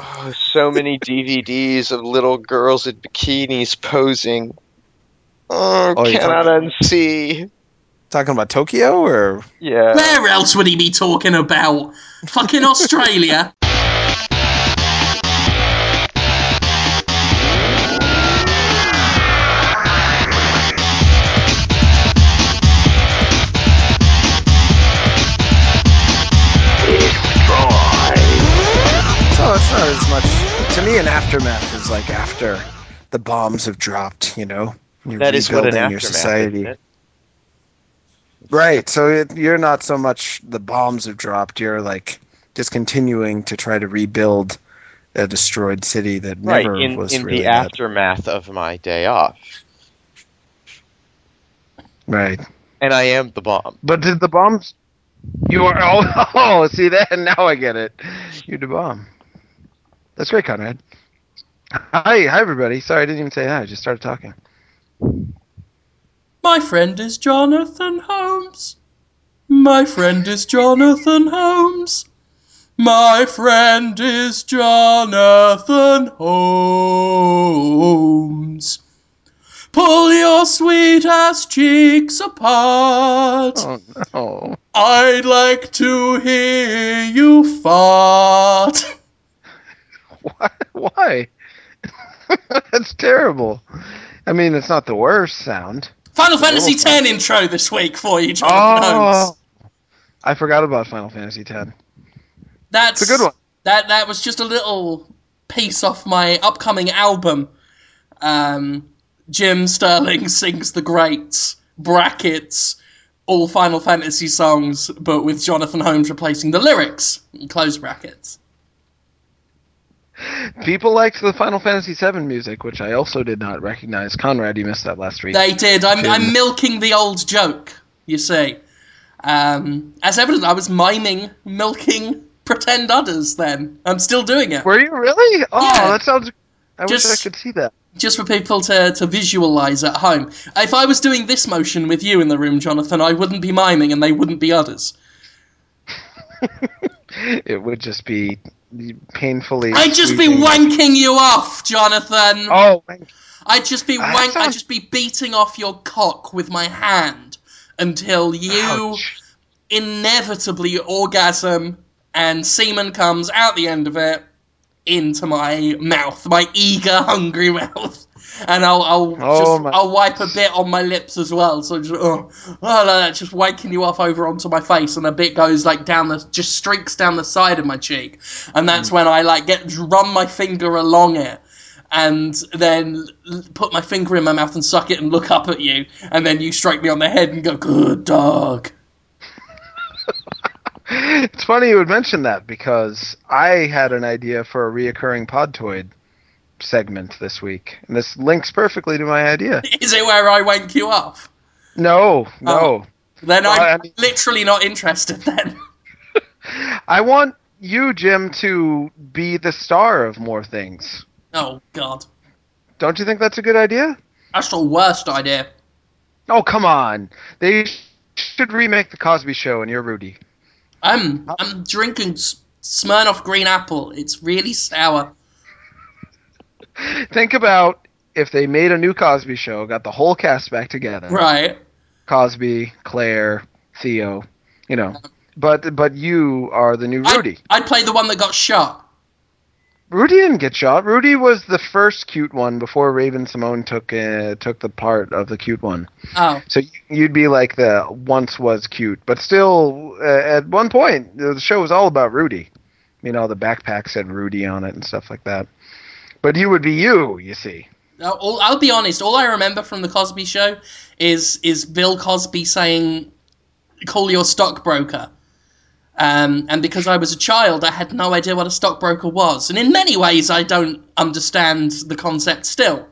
Oh, so many DVDs of little girls in bikinis posing. Oh, Oh, you're cannot talking- unsee. Talking about Tokyo or Yeah. Where else would he be talking about? Fucking Australia. Me, an aftermath is like after the bombs have dropped. You know, you're That is what an rebuilding your aftermath society. Right. So it, you're not so much the bombs have dropped. You're like just continuing to try to rebuild a destroyed city that Right, never in, was in really the aftermath of my day off. Right. And I am the bomb. But did the bombs? You are. Oh, oh see that? Now I get it. You're the bomb. That's great, Conrad. Hi, hi, everybody. Sorry, I didn't even say hi. I just started talking. My friend is Jonathan Holmes. My friend is Jonathan Holmes. My friend is Jonathan Holmes. Pull your sweet ass cheeks apart. Oh no. I'd like to hear you fart. Why? Why? That's terrible. I mean, it's not the worst sound. Final Fantasy X intro this week for you, Jonathan Holmes. Oh, I forgot about Final Fantasy X. That's It's a good one. That that was just a little piece off my upcoming album. Um, Jim Sterling sings the greats brackets all Final Fantasy songs, but with Jonathan Holmes replacing the lyrics. Close brackets. People liked the Final Fantasy VII music, which I also did not recognize. Conrad, you missed that last week. They did. I'm, I'm milking the old joke. You see, um, as evident, I was miming milking pretend udders. Then I'm still doing it. Were you really? Oh, Yeah. that sounds. I wish I Just- could see that. just for people to, to visualize at home. If I was doing this motion with you in the room, Jonathan, I wouldn't be miming and they wouldn't be udders. It would just be painfully. I'd just be wanking you off, Jonathan. Oh, wank. I'd just be wank. I'd just be beating off your cock with my hand until you ouch. inevitably orgasm and semen comes out the end of it into my mouth, my eager, hungry mouth. And I'll, I'll Oh just, I'll wipe a bit on my lips as well. So just, oh, oh, like that, just waking you off over onto my face, and a bit goes like down the, just streaks down the side of my cheek, and that's hmm. when I like get run my finger along it, and then put my finger in my mouth and suck it and look up at you, and then you strike me on the head and go, "Good dog." It's funny you would mention that because I had an idea for a reoccurring Podtoid segment this week, and this links perfectly to my idea. Is it where I wank you off? No, no. Um, then Well, I'm I mean- literally not interested. Then I want you, Jim, to be the star of more things. oh god, Don't you think that's a good idea? that's the worst idea. Oh, come on. They should remake the Cosby Show, and you're Rudy. I'm I'm drinking Smirnoff Green Apple. It's really sour. Think about if they made a new Cosby Show, got the whole cast back together. Right. Cosby, Claire, Theo, you know. But but you are the new Rudy. I'd, I'd play the one that got shot. Rudy didn't get shot. Rudy was the first cute one before Raven-Symoné took uh, took the part of the cute one. Oh, So you'd be like the once was cute, but still uh, at one point the show was all about Rudy. You know, the backpack said Rudy on it and stuff like that. But you would be you, you see. I'll, all- I'll be honest. All I remember from the Cosby Show is is Bill Cosby saying, "Call your stockbroker." Um, and because I was a child, I had no idea what a stockbroker was. And in many ways, I don't understand the concept still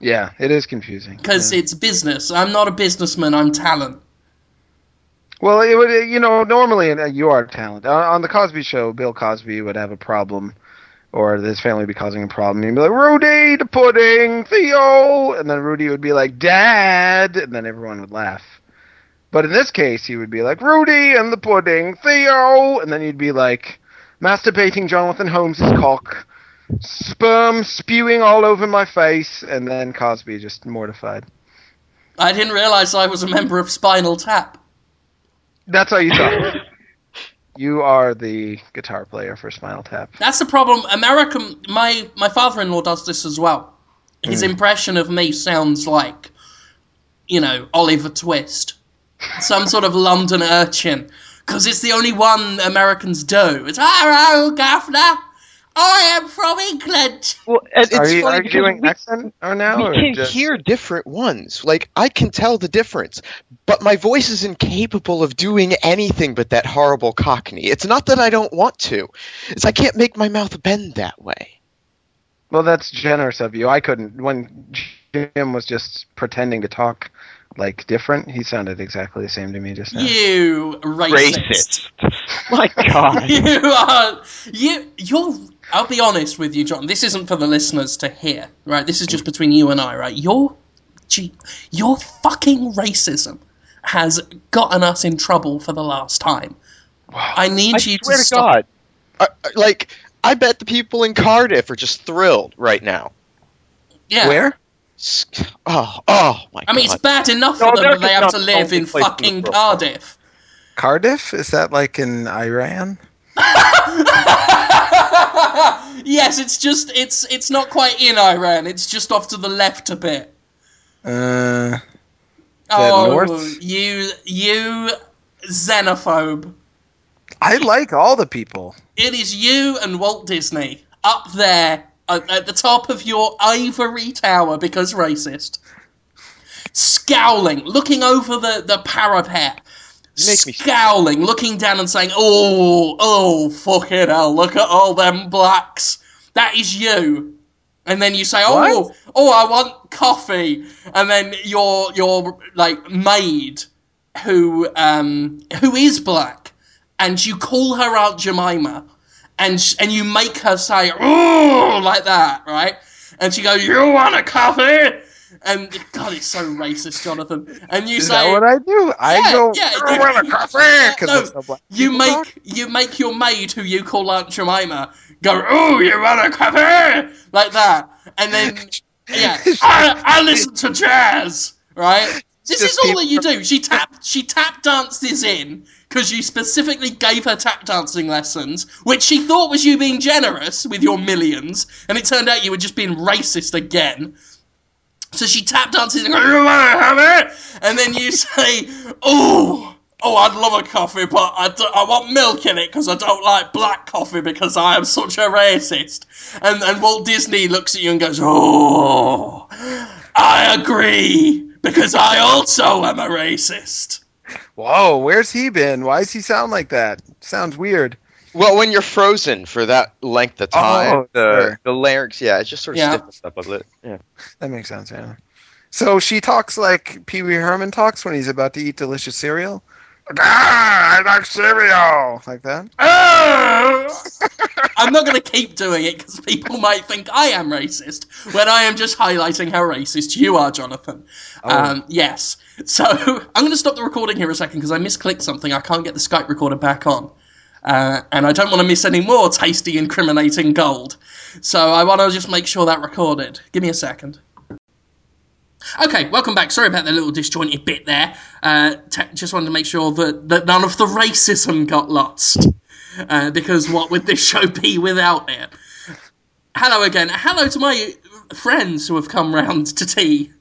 Yeah, it is confusing. because Yeah. it's business. I'm not a businessman. I'm talent. Well, it would, you know, normally uh, you are talent. On, on the Cosby Show, Bill Cosby would have a problem, or his family would be causing a problem. He'd be like, "Rudy, the pudding, Theo," and then Rudy would be like, "Dad," and then everyone would laugh. But in this case, he would be like, "Rudy and the pudding, Theo," and then he'd be like, masturbating Jonathan Holmes's cock, sperm spewing all over my face, and then Cosby just mortified. I didn't realize I was a member of Spinal Tap. That's how you talk. you are the guitar player for Spinal Tap. That's the problem. American. My my father-in-law does this as well. His hmm. impression of me sounds like, you know, Oliver Twist, some sort of London urchin, because it's the only one Americans do. It's hello, governor. I am from England. Well, it's are you, funny are you doing we, accent or now? we or can just- hear different ones. Like I can tell the difference, but my voice is incapable of doing anything but that horrible Cockney. It's not that I don't want to; it's I can't make my mouth bend that way. Well, that's generous of you. I couldn't. When Jim was just pretending to talk like different, he sounded exactly the same to me just now. You racist. Racist. My God. you are you you're I'll be honest with you, John. This isn't for the listeners to hear, right? This is just between you and I, right? Your gee, your fucking racism has gotten us in trouble for the last time. I need I you swear to to stop. God. I, I- like I bet the people in Cardiff are just thrilled right now. Yeah. Where? S- Oh, oh my I mean, God. it's bad enough No, for them that they have to live in place in fucking. Cardiff. Cardiff? Is that like in Iran? yes, it's just it's it's not quite in Iran. It's just off to the left a bit. Uh, Oh, north? you you xenophobe. I like all the people. It is you and Walt Disney up there at, the top of your ivory tower because racist. Scowling, looking over the, the parapet. Scowling, looking down and saying, Oh, oh, fucking hell, look at all them blacks. That is you. And then you say, Oh, oh, I want coffee. And then your your like maid who um who is black and you call her Aunt Jemima, and sh- and you make her say "ooh" like that, right? And she goes, "You want a coffee?" And God, it's so racist, Jonathan. And you Is say, that what I do? I Yeah, go, yeah, you- want a coffee! No, black you make talk. you make your maid, who you call Aunt Jemima, go, "Oh, you want a coffee?" like that, and then yeah, I, I listen to jazz, right? This is all that you do. She tap she tap dances in because you specifically gave her tap dancing lessons, which she thought was you being generous with your millions, and it turned out you were just being racist again. So she tap dances and goes, "You wanna have it?" And then you say, "Oh, oh, I'd love a coffee, but I, do, I want milk in it because I don't like black coffee because I am such a racist." And and Walt Disney looks at you and goes, "Oh, I agree because I also am a racist." Whoa, where's he been? Why does he sound like that? Sounds weird. Well, when you're frozen for that length of time, Oh, the sure. the larynx, yeah, it just sort of Yeah. stiffens up a bit. Yeah. That makes sense, yeah. So she talks like Pee Wee Herman talks when he's about to eat delicious cereal. Ah, I like cereal, like that. Oh! I'm not going to keep doing it because people might think I am racist when I am just highlighting how racist you are, Jonathan. Um, yes. So I'm going to stop the recording here a second because I misclicked something. I can't get the Skype recorder back on. Uh, and I don't want to miss any more tasty, incriminating gold. So I want to just make sure that recorded. Give me a second. Okay, welcome back. Sorry about the little disjointed bit there. Uh, just wanted to make sure that, that none of the racism got lost. Uh, because what would this show be without it? Hello again. Hello to my friends who have come round to tea.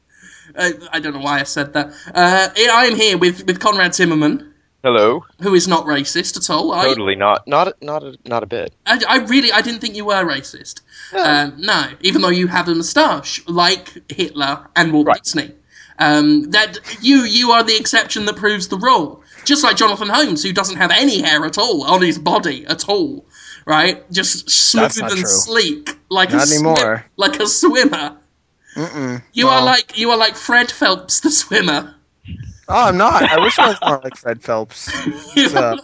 Uh, I don't know why I said that. Uh, I am here with, with Conrad Zimmerman, Hello. who is not racist at all. I, Totally not. Not. a- Not. A, not a bit. I, I really, I didn't think you were racist. Um, no, even though you have a moustache like Hitler and Walt Right. Disney. Um, that you, you are the exception that proves the rule. Just like Jonathan Holmes, who doesn't have any hair at all on his body at all, right? Just smooth and true. sleek, like a Not swim- anymore. like a swimmer. Mm-mm. You No. are like you are like Fred Phelps, the swimmer. Oh, I'm not. I wish I was more like Fred Phelps. You, uh,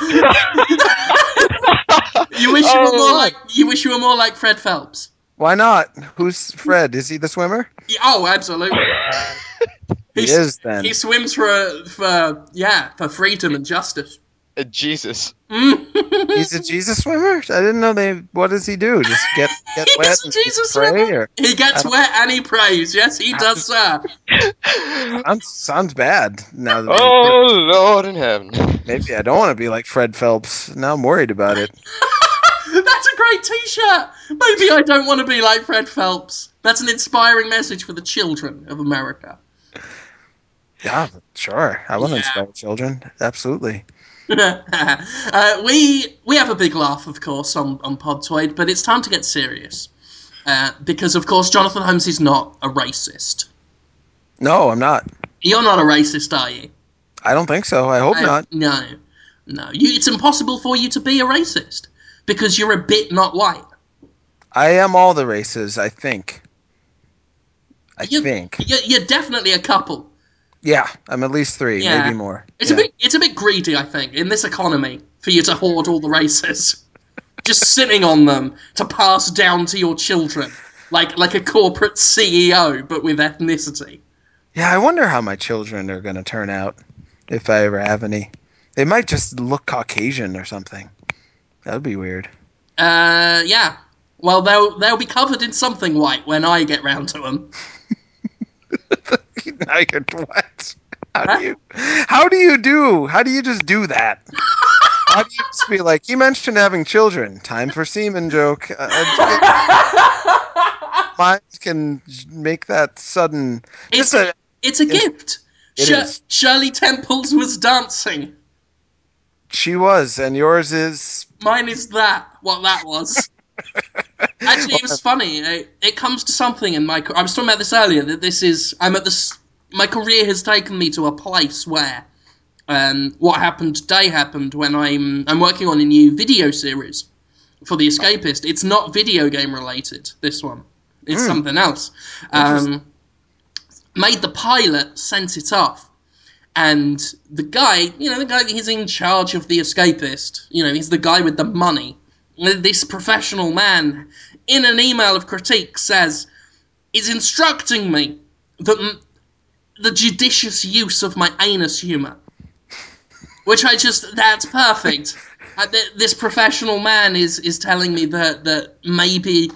you wish you were more Oh. like you wish you were more like Fred Phelps. Why not? Who's Fred? Is he the swimmer? Yeah, Oh, absolutely. He is then. He swims for for yeah for freedom and justice. Uh, Jesus. He's a Jesus swimmer. I didn't know they. What does he do? Just get get He's wet and Jesus pray, swimmer. or He gets wet and he prays. Yes, he does, that. sounds, sounds bad. Now that Oh Lord in heaven. maybe I don't want to be like Fred Phelps. Now I'm worried about it. That's a great T-shirt. Maybe I don't want to be like Fred Phelps. That's an inspiring message for the children of America. Yeah, sure. I want to Yeah. inspire children. Absolutely. uh, we we have a big laugh, of course, on on Podtoid, but it's time to get serious uh, because, of course, Jonathan Holmes is not a racist. No, I'm not. You're not a racist, are you? I don't think so. I hope Uh, not. No, no. You, it's impossible for you to be a racist because you're a bit not white. I am all the races. I think. I You- think. You're, you're definitely a couple. Yeah, I'm at least three, Yeah. maybe more. It's Yeah. a bit it's a bit greedy, I think, in this economy for you to hoard all the races, just sitting on them to pass down to your children, like like a corporate CEO, but with ethnicity. Yeah, I wonder how my children are going to turn out if I ever have any. They might just look Caucasian or something. That would be weird. Uh, yeah. Well, they'll they'll be covered in something white when I get round to them. now you're what? How do you? How do you do? How do you just do that? How do you just be like? You mentioned having children. Time for semen joke. Uh, uh, Mine can make that sudden. It's a, it's a It's- gift. it is. Shirley Temples was dancing. she was, and yours is. Mine is that. What that was. Actually, it was funny. It, it comes to something in my. I was talking about this earlier. That this is. I'm at this. My career has taken me to a place where, um, what happened today happened when I'm. I'm working on a new video series for the Escapist. It's not video game related. This one. It's Hmm. something else. Um, made the pilot, sent it off. And the guy, you know, the guy, he's in charge of the escapist. You know, he's the guy with the money. This professional man, in an email of critique, says, is instructing me that the judicious use of my anus humour. Which I just, that's perfect. Uh, th- this professional man is, is telling me that, that maybe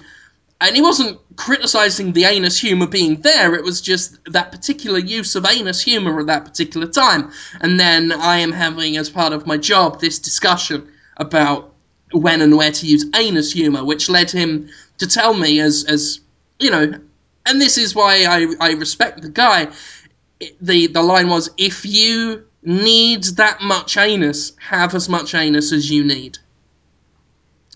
and he wasn't criticizing the anus humor being there it was just that particular use of anus humor at that particular time and then i am having as part of my job this discussion about when and where to use anus humor which led him to tell me as as you know and this is why i i respect the guy the the line was if you need that much anus have as much anus as you need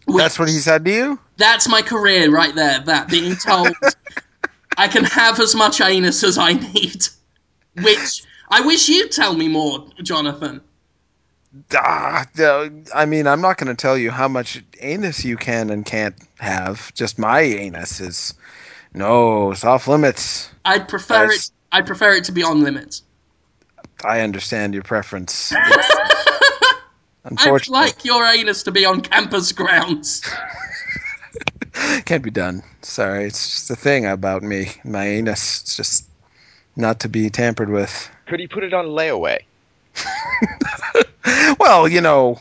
Which- That's what he said to you. that's my career right there. That being told I can have as much anus as I need. Which I wish you'd tell me more, Jonathan. Ah, I mean, I'm not going to tell you how much anus you can and can't have. Just my anus is no it's off limits. I'd prefer Nice. it. I'd prefer it to be on limits. I understand your preference. I'd like your anus to be on campus grounds. can't be done. Sorry, it's just a thing about me. My anus. It's just not to be tampered with. Could he put it on layaway? Well, you know,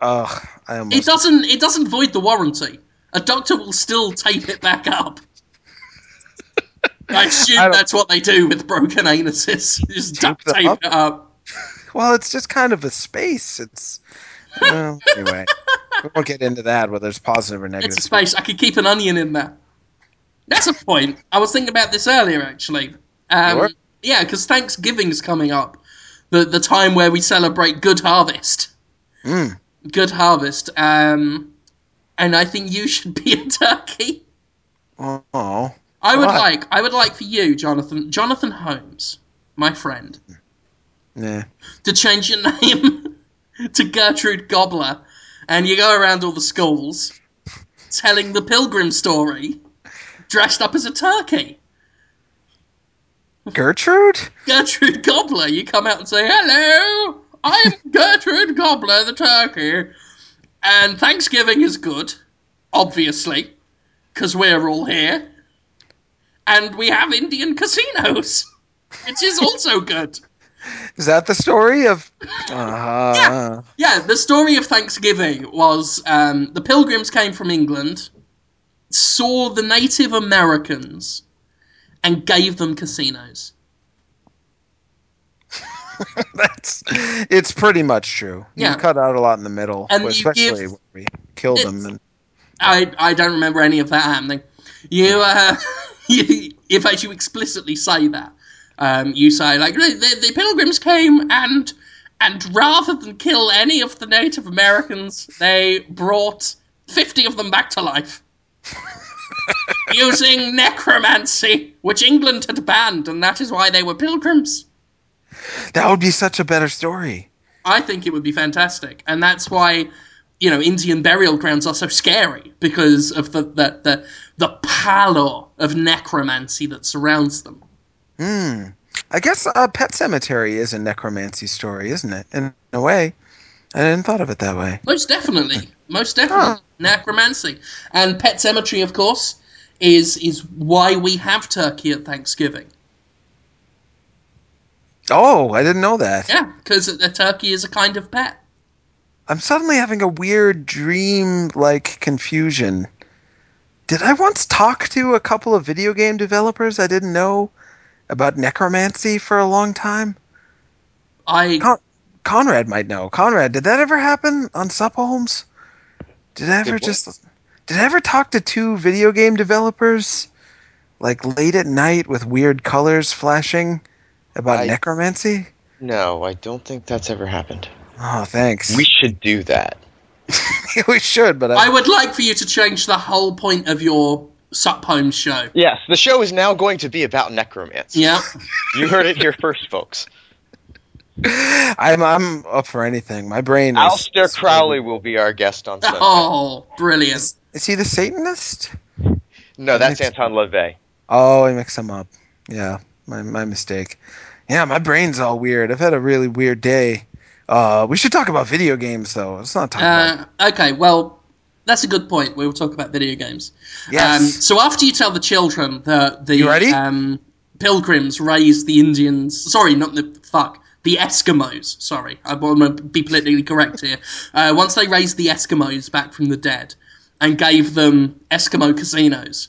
uh, I It doesn't. It doesn't void the warranty. A doctor will still tape it back up. I assume I that's what they do with broken anuses. Just duct tape up? it up. Well, it's just kind of a space. It's well, anyway. We won't get into that. Whether it's positive or negative. It's a space. I could keep an onion in there. That's a point. I was thinking about this earlier, actually. Um, Sure. Yeah, because Thanksgiving's coming up. The, the time where we celebrate good harvest. Mm. Good harvest. Um, and I think you should be a turkey. Oh, I would Why? like I would like for you, Jonathan Jonathan Holmes, my friend, yeah. to change your name to Gertrude Gobbler, and you go around all the schools telling the pilgrim story, dressed up as a turkey. Gertrude? Gertrude Gobbler, you come out and say, "Hello, I'm Gertrude Gobbler, the turkey," and Thanksgiving is good, obviously, because we're all here, and we have Indian casinos, which is also good. Is that the story of? Uh, Yeah, the story of Thanksgiving was um, the Pilgrims came from England, saw the Native Americans, and gave them casinos. That's it's pretty much true. Yeah. You cut out a lot in the middle, And especially give- when we killed them. And, I I don't remember any of that happening. You uh, you, in fact, you explicitly say that. Um, you say like the, the, the Pilgrims came and and rather than kill any of the Native Americans, they brought fifty of them back to life. Using necromancy, which England had banned, and that is why they were pilgrims. that would be such a better story. I think it would be fantastic, and that's why you know Indian burial grounds are so scary because of the the the, the pallor of necromancy that surrounds them. Hmm. I guess uh, Pet Sematary is a necromancy story, isn't it? In a way, I hadn't thought of it that way. Most definitely, most definitely, necromancy and Pet Sematary, of course, is is why we have turkey at Thanksgiving. Oh, I didn't know that. Yeah, because a turkey is a kind of pet. I'm suddenly having a weird dream like confusion. Did I once talk to a couple of video game developers I didn't know about necromancy for a long time? I Con- Conrad might know. Conrad, did that ever happen on Sup Holmes? Did I ever Did what? just did I ever talk to two video game developers like late at night with weird colors flashing about I- necromancy? No, I don't think that's ever happened. Oh, thanks. We should do that. we should, but I I, would like for you to change the whole point of your Sup Holmes show. Yes, the show is now going to be about necromancy. Yeah. You heard it here first, folks. I'm I'm up for anything. My brain. is- Aleister Crowley will be our guest on Sunday. Oh, brilliant. Is he the Satanist? No, that's Anton LaVey. Oh, I mixed them up. Yeah, my my mistake. Yeah, my brain's all weird. I've had a really weird day. Uh, we should talk about video games though. Let's not talk about. Uh, okay, well, that's a good point. We will talk about video games. Yes. Um, so after you tell the children that the You ready? Um, pilgrims raised the Indians, sorry, not the fuck, the Eskimos. Sorry, I want to be politically correct here. Uh, once they raised the Eskimos back from the dead and gave them Eskimo casinos,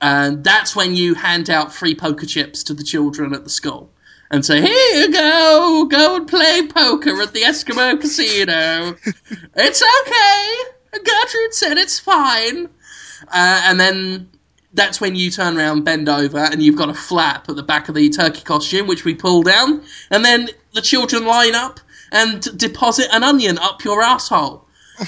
and that's when you hand out free poker chips to the children at the school. And say, here you go, go and play poker at the Eskimo casino. it's okay. Gertrude said it's fine. Uh, and then that's when you turn around, bend over, and you've got a flap at the back of the turkey costume, which we pull down. And then the children line up and deposit an onion up your asshole.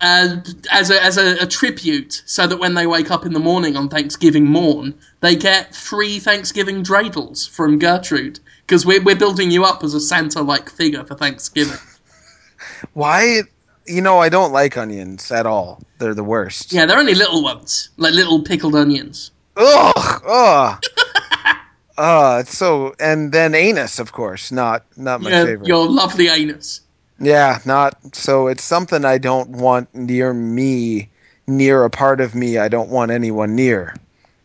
Uh, as a, as a, a tribute, so that when they wake up in the morning on Thanksgiving morn, they get three Thanksgiving dreidels from Gertrude. Because we're, we're building you up as a Santa like figure for Thanksgiving. Why? You know, I don't like onions at all. They're the worst. Yeah, they're only little ones, like little pickled onions. Ugh. Ugh. Uh, so and then anus, of course, not not my Yeah, favorite. your lovely anus. Yeah, not so. It's something I don't want near me, near a part of me I don't want anyone near.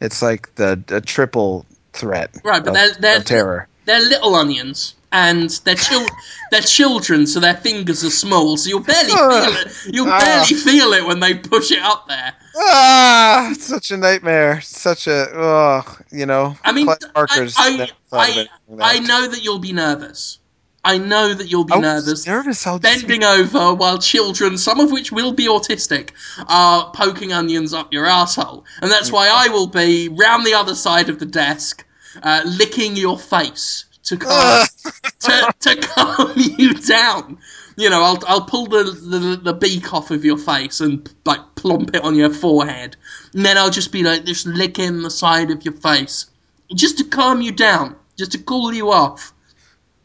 It's like the a triple threat Right, but of, they're, they're, terror. they're little onions, and they're chil- they're children, so their fingers are small, so you'll barely feel it. You'll Ah. barely feel it when they push it up there. Ah, such a nightmare. Such a oh, you know. I mean, I, I, never thought of I, I know that you'll be nervous. I know that you'll be nervous. nervous. I'll Bending over while children, some of which will be autistic, are poking onions up your asshole. And that's why I will be round the other side of the desk, uh, licking your face to calm, to, to calm you down. You know, I'll, I'll pull the, the, the beak off of your face and like plump it on your forehead. And then I'll just be like, just licking the side of your face. Just to calm you down. Just to cool you off.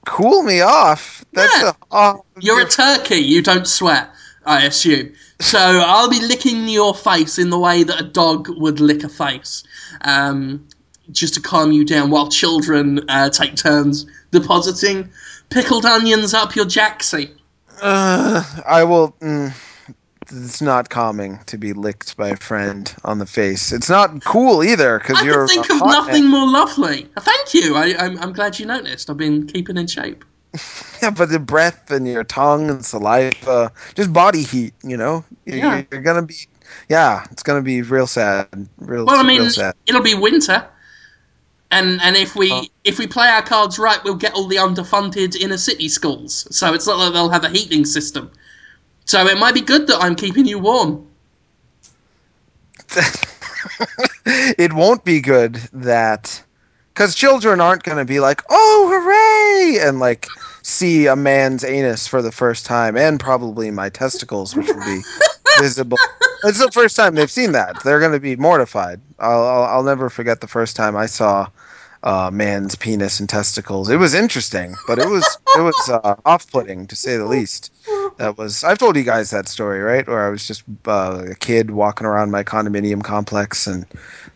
cool me off. That's Yeah. a oh, You're a turkey. You don't sweat, I assume. So I'll be licking your face in the way that a dog would lick a face, um, just to calm you down. While children uh, take turns depositing pickled onions up your jacksie. Uh, I will. Mm, it's not calming to be licked by a friend on the face. It's not cool either because I you're. think of nothing man. more lovely. Thank you. I, I'm, I'm glad you noticed. I've been keeping in shape. Yeah, but the breath and your tongue and saliva, just body heat, you know? Yeah. You're gonna be, yeah, it's gonna be real sad. Real, Well, I mean, it'll be winter, and and if we Oh. if we play our cards right, we'll get all the underfunded inner city schools. So it's not like they'll have a heating system. So it might be good that I'm keeping you warm. it won't be good that because children aren't going to be like, "Oh, hooray!" and like see a man's anus for the first time, and probably my testicles, which will be visible. It's the first time they've seen that. They're going to be mortified. I'll, I'll I'll never forget the first time I saw uh, man's penis and testicles. It was interesting, but it was it was uh, off-putting to say the least. That was I've told you guys that story, right? Where I was just uh, a kid walking around my condominium complex, and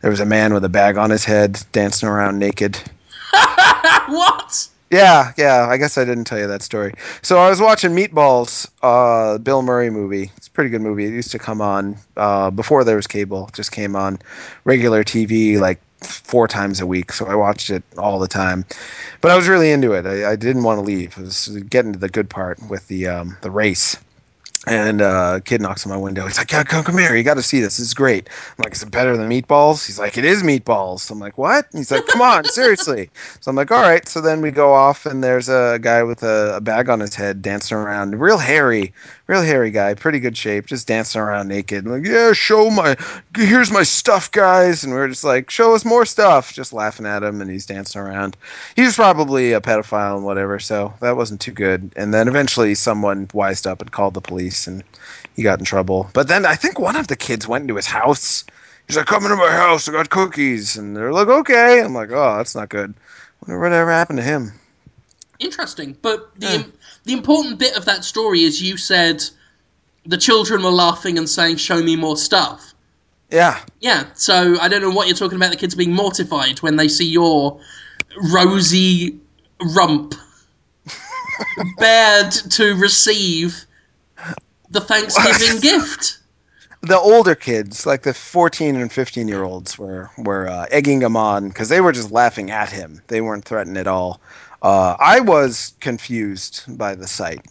there was a man with a bag on his head dancing around naked. what? Yeah, yeah. I guess I didn't tell you that story. So I was watching Meatballs, uh, Bill Murray movie. It's a pretty good movie. It used to come on uh, before there was cable. It just came on regular TV like four times a week. So I watched it all the time. But I was really into it. I, I didn't want to leave. Was getting to the good part with the um, the race. And uh, a kid knocks on my window. He's like, yeah, come, come here. You got to see this. This is great. I'm like, is it better than meatballs? He's like, it is meatballs. I'm like, what? He's like, come on, seriously. So I'm like, all right. So then we go off, and there's a guy with a, a bag on his head dancing around. Real hairy, real hairy guy. Pretty good shape, just dancing around naked. like, yeah, show my, here's my stuff, guys. And we are just like, show us more stuff. Just laughing at him, and he's dancing around. He was probably a pedophile and whatever, so that wasn't too good. And then eventually someone wised up and called the police, and he got in trouble. But then I think one of the kids went into his house. He's like, come into my house. I got cookies. And they're like, okay. I'm like, oh, that's not good. Wonder whatever happened to him. Interesting. But the Yeah. the important bit of that story is you said the children were laughing and saying, "Show me more stuff." Yeah. Yeah, so I don't know what you're talking about. The kids being mortified when they see your rosy rump bared to receive the Thanksgiving gift. The older kids, like the 14 and 15 year olds, were were uh, egging him on because they were just laughing at him. They weren't threatened at all. Uh, I was confused by the sight.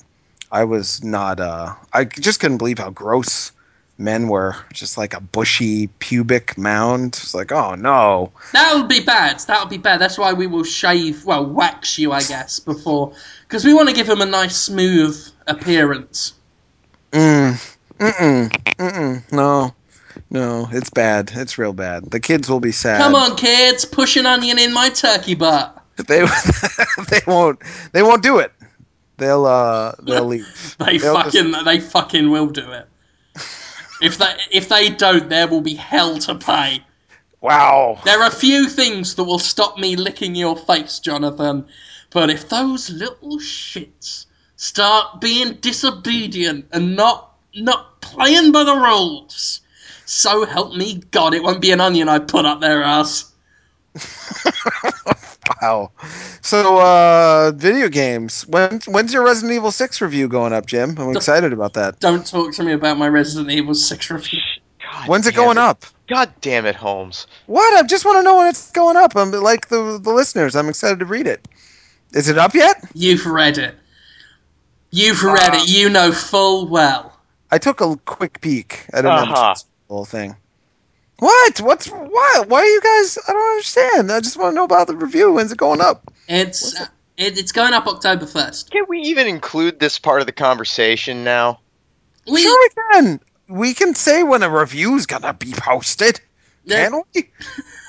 I was not. Uh, I just couldn't believe how gross men were. Just like a bushy pubic mound. It's like, oh no. That would be bad. That would be bad. That's why we will shave, well, wax you, I guess, before. Because we want to give them a nice, smooth appearance. Mm, mm-mm, mm-mm, no, no, it's bad. It's real bad. The kids will be sad. Come on, kids, push an onion in my turkey butt. They they won't they won't do it. They'll uh they'll leave. They They'll just- fucking, they fucking will do it. If they, if they don't, there will be hell to pay. Wow. There are few things that will stop me licking your face, Jonathan. But if those little shits start being disobedient and not not playing by the rules, so help me God, it won't be an onion I put up their ass. Wow. So uh video games. When when's your Resident Evil 6 review going up, Jim? I'm excited about that. Don't talk to me about my Resident Evil 6 review. God When's it damn going up? God damn it, Holmes. What? I just want to know when it's going up. I'm like the the listeners. I'm excited to read it. Is it up yet? You've read it. You've read it. You know full well. I took a quick peek. I don't know Uh-huh. the whole thing. What? What's why? Why are you guys? I don't understand. I just want to know about the review. When's it going up? It's What's it, it's going up October first. Can we even include this part of the conversation now? We, sure, we can. We can say when a review's gonna be posted. Yeah. Can we?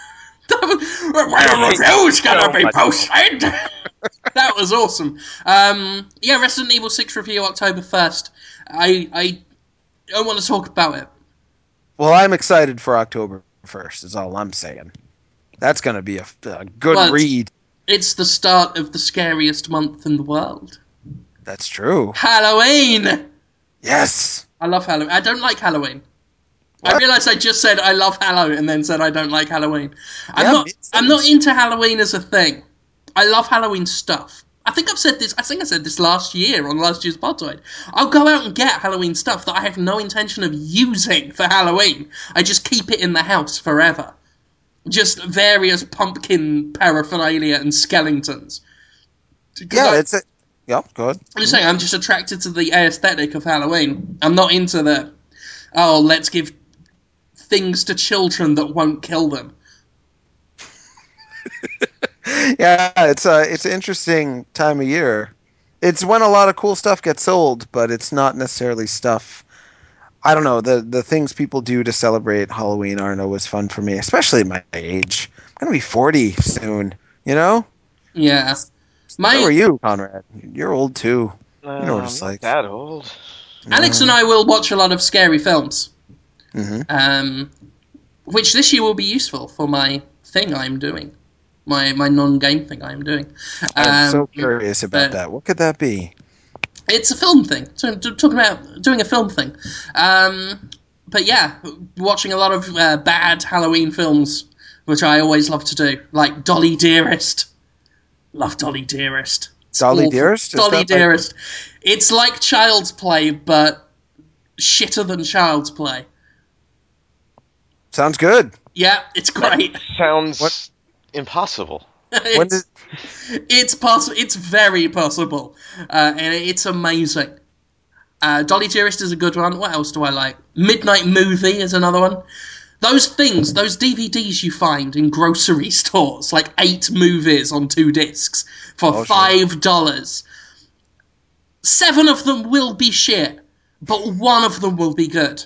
a review's gonna Oh be posted. that was awesome. Um, yeah, Resident Evil Six review October first. I I don't want to talk about it. Well, I'm excited for October first. Is all I'm saying. That's gonna be a, a good Well, it's- read. It's the start of the scariest month in the world. That's true. Halloween. Yes. I love Halloween. I don't like Halloween. I What? realised I just said I love Halloween and then said I don't like Halloween. I'm Yeah, not. I'm not into Halloween as a thing. I love Halloween stuff. I think I've said this. I think I said this last year on last year's Podtoid. I'll go out and get Halloween stuff that I have no intention of using for Halloween. I just keep it in the house forever. Just various pumpkin paraphernalia and skeletons. Yeah. I- It's a. Yep, go ahead. I'm just saying, I'm just attracted to the aesthetic of Halloween. I'm not into the, oh, let's give things to children that won't kill them. yeah, it's a it's an interesting time of year. It's when a lot of cool stuff gets sold, but it's not necessarily stuff. I don't know the the things people do to celebrate Halloween aren't always fun for me, especially my age. I'm gonna be 40 soon. You know? Yeah. My How are you, Conrad? You're old too. Uh, You know what it's like. that old. Alex and I will watch a lot of scary films, hmm um, which this year will be useful for my thing I'm doing, my my non-game thing I'm doing. I'm so Um, curious about but- that. What could that be? It's a film thing. So, talking about doing a film thing. Um, but yeah, watching a lot of uh, bad Halloween films, which I always love to do, like Dolly Dearest. Love Dolly Dearest. It's Dolly awful. Dearest? Is Dolly that like- Dearest. It's like Child's Play, but shitter than Child's Play. Sounds good. Yeah, it's great. Sounds What- impossible. It's, did, it's possible. It's very possible, uh, and it's amazing. Uh, Dolly Dearest is a good one. What else do I like? Midnight Movie is another one. Those things, those DVDs you find in grocery stores, like eight movies on two discs for Oh, sure. five dollars. Seven of them will be shit, but one of them will be good.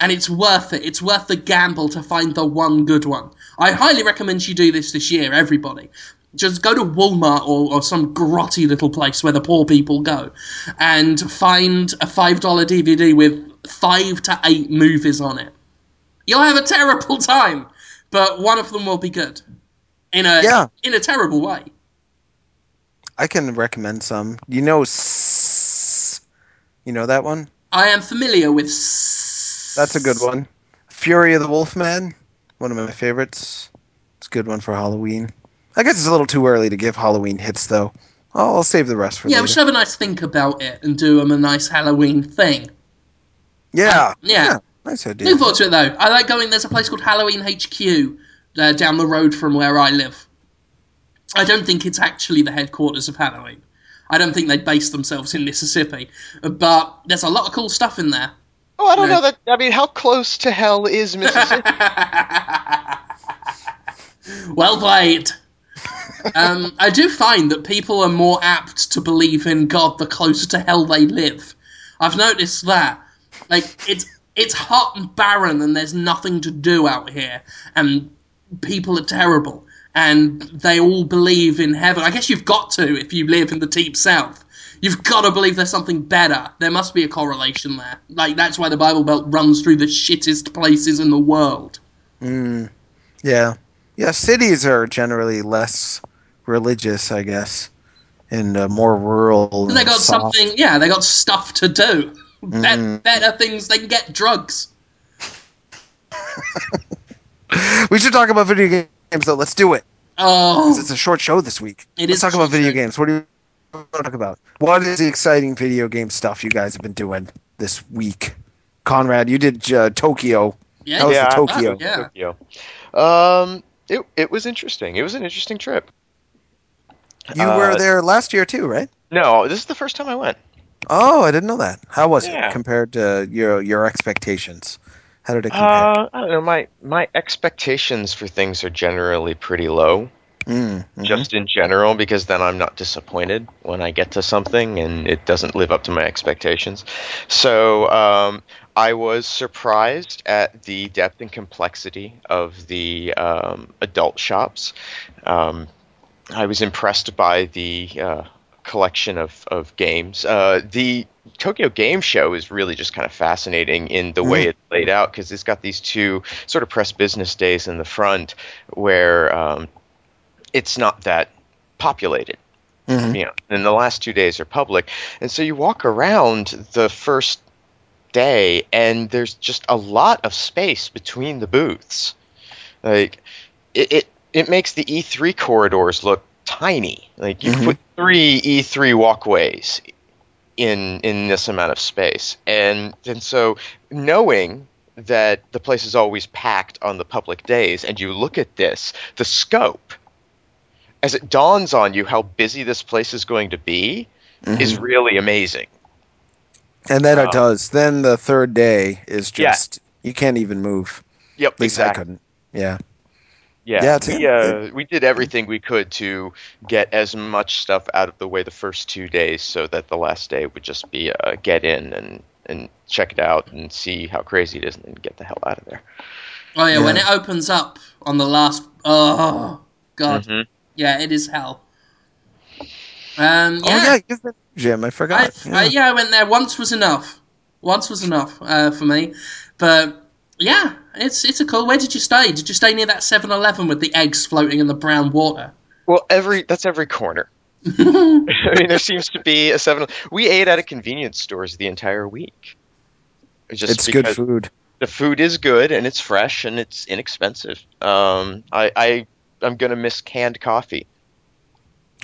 And it's worth it. It's worth the gamble to find the one good one. I highly recommend you do this this year, everybody. Just go to Walmart or, or some grotty little place where the poor people go and find a $5 DVD with five to eight movies on it. You'll have a terrible time, but one of them will be good. In a, Yeah. in a terrible way. I can recommend some. You know, you know that one? I am familiar with. That's a good one. Fury of the Wolfman, one of my favorites. It's a good one for Halloween. I guess it's a little too early to give Halloween hits, though. I'll, I'll save the rest for Yeah, we should have a nice think about it and do them a nice Halloween thing. yeah, yeah. nice idea. Look forward to it though. I like going. There's a place called Halloween HQ uh, down the road from where I live. I don't think it's actually the headquarters of Halloween. I don't think they base themselves in Mississippi, but there's a lot of cool stuff in there. Oh, I don't No. know that. I mean, how close to hell is Mississippi? well played. um, I do find that people are more apt to believe in God the closer to hell they live. I've noticed that. Like it's it's hot and barren, and there's nothing to do out here, and people are terrible, and they all believe in heaven. I guess you've got to if you live in the deep south. You've got to believe there's something better. There must be a correlation there. Like that's why the Bible Belt runs through the shittest places in the world. Mm, yeah, yeah. Cities are generally less religious, I guess, and uh, more rural. They got soft. something. Yeah, they got stuff to do. Be- Mm. better things. They can get drugs. We should talk about video games, though. Let's do it. Oh, It's a short show this week. It Let's is talk about video show. games. What do you want to talk about? What is the exciting video game stuff you guys have been doing this week? Conrad, you did uh, Tokyo. yeah. Was Yeah, I- Tokyo. yeah. Tokyo. Um, it it was interesting. It was an interesting trip. You Uh, were there last year too, right? No, this is the first time I went. Oh, I didn't know that. How was Yeah. it compared to your your expectations? How did it compare? Uh, I don't know. My my expectations for things are generally pretty low, Mm, mhm. just in general, because then I'm not disappointed when I get to something and it doesn't live up to my expectations. So um, I was surprised at the depth and complexity of the um, adult shops. Um, I was impressed by the uh, collection of, of games. Uh, the Tokyo Game Show is really just kind of fascinating in the way Mm. it's laid out because it's got these two sort of press business days in the front where um, it's not that populated. Mhm. You know, and the last two days are public, and so you walk around the first day, and there's just a lot of space between the booths. Like it, it, it makes the E3 corridors look tiny. Like you Mhm. put three E3 walkways in in this amount of space, and and so knowing that the place is always packed on the public days, and you look at this, the scope, as it dawns on you how busy this place is going to be, is Mm-hmm. really amazing. and then it um, does. Then the third day is Yeah. just you can't even move. Yep, At least I couldn't. Yeah. Yeah, Yeah, it's- we, uh, we did everything we could to get as much stuff out of the way the first two days, so that the last day would just be uh, get in and and check it out and see how crazy it is, and then get the hell out of there. Oh yeah, when it opens up on the last. Oh god, Mhm. Yeah, it is hell. Um, Oh yeah, yeah, you've been Jim. I I, forgot. I, yeah, I went there. Once was enough. Once was enough uh, for me. But yeah, it's it's a cool. Where did you stay? Did you stay near that 7-Eleven with the eggs floating in the brown water? Well, every that's every corner. I mean, there seems to be a seven. We ate at a convenience stores the entire week. Just it's good food. The food is good and it's fresh and it's inexpensive. Um, I, I I'm gonna miss canned coffee.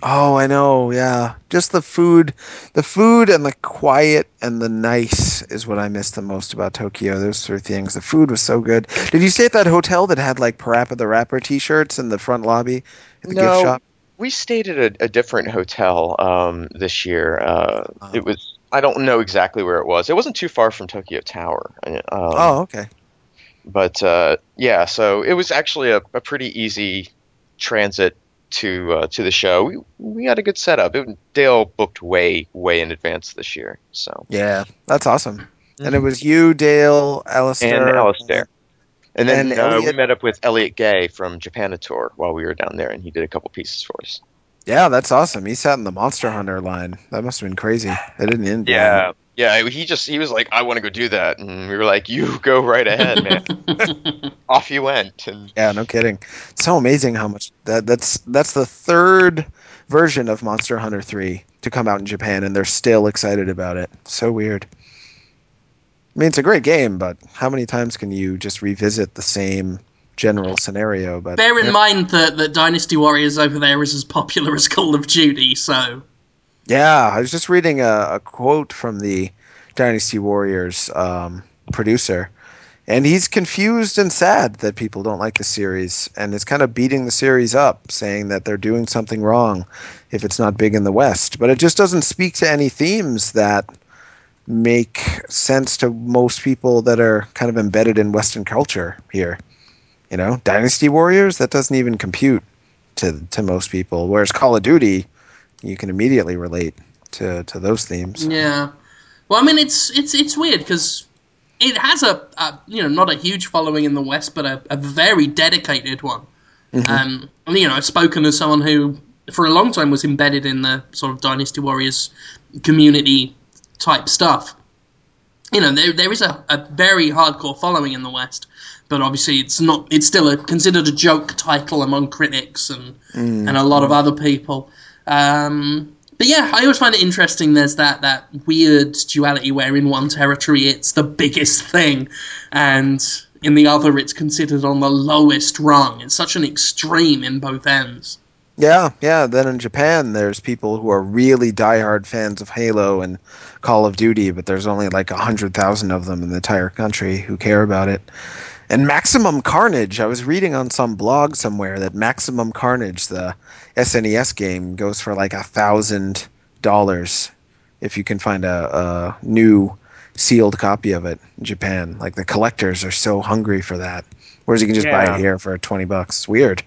Oh, I know. Yeah, just the food, the food and the quiet and the nice is what I miss the most about Tokyo. Those three things. The food was so good. Did you stay at that hotel that had like Parappa the Rapper T-shirts in the front lobby at the No. gift shop? We stayed at a, a different hotel um, this year. Uh, Oh. It was I don't know exactly where it was. It wasn't too far from Tokyo Tower. Um, oh, okay. but uh, yeah, so it was actually a, a pretty easy transit to uh, to the show. We, we had a good setup. It, Dale booked way way in advance this year, so Yeah, that's awesome. And it was you, Dale, Alistair, and Alistair. And then And uh, we met up with Elliot Gay from Japanator while we were down there, and he did a couple pieces for us. Yeah, that's awesome. He sat in the Monster Hunter line. That must have been crazy. It didn't end. well. Yeah, yeah. He just he was like, I want to go do that, and we were like, you go right ahead, man. Off you went, and Yeah, no kidding. It's so amazing how much that that's that's the third version of Monster Hunter 3 to come out in Japan and they're still excited about it. So weird. I mean, it's a great game, but how many times can you just revisit the same general scenario? But Bear in yeah, mind that, that Dynasty Warriors over there is as popular as Call of Duty, so yeah, I was just reading a, a quote from the Dynasty Warriors um, producer, and he's confused and sad that people don't like the series, and is kind of beating the series up, saying that they're doing something wrong if it's not big in the West. But it just doesn't speak to any themes that make sense to most people that are kind of embedded in Western culture here. You know, Dynasty Warriors that doesn't even compute to to most people, whereas Call of Duty, you can immediately relate to to those themes. yeah. Well, I mean, it's it's it's weird because it has a, a you know not a huge following in the West, but a, a very dedicated one. Um, and, you know, I've spoken to someone who for a long time was embedded in the sort of Dynasty Warriors community type stuff. You know, there there is a, a very hardcore following in the West, but obviously it's not. It's still a, considered a joke title among critics and and a lot of other people. Um, but yeah, I always find it interesting. There's that that weird duality where in one territory it's the biggest thing, and in the other it's considered on the lowest rung. It's such an extreme in both ends. Yeah, yeah. Then in Japan, there's people who are really diehard fans of Halo and Call of Duty, but there's only like a hundred thousand of them in the entire country who care about it. And Maximum Carnage, I was reading on some blog somewhere that Maximum Carnage, the SNES game, goes for like a thousand dollars if you can find a, a new sealed copy of it in Japan. Like the collectors are so hungry for that, whereas you can just buy it here for twenty bucks. Weird.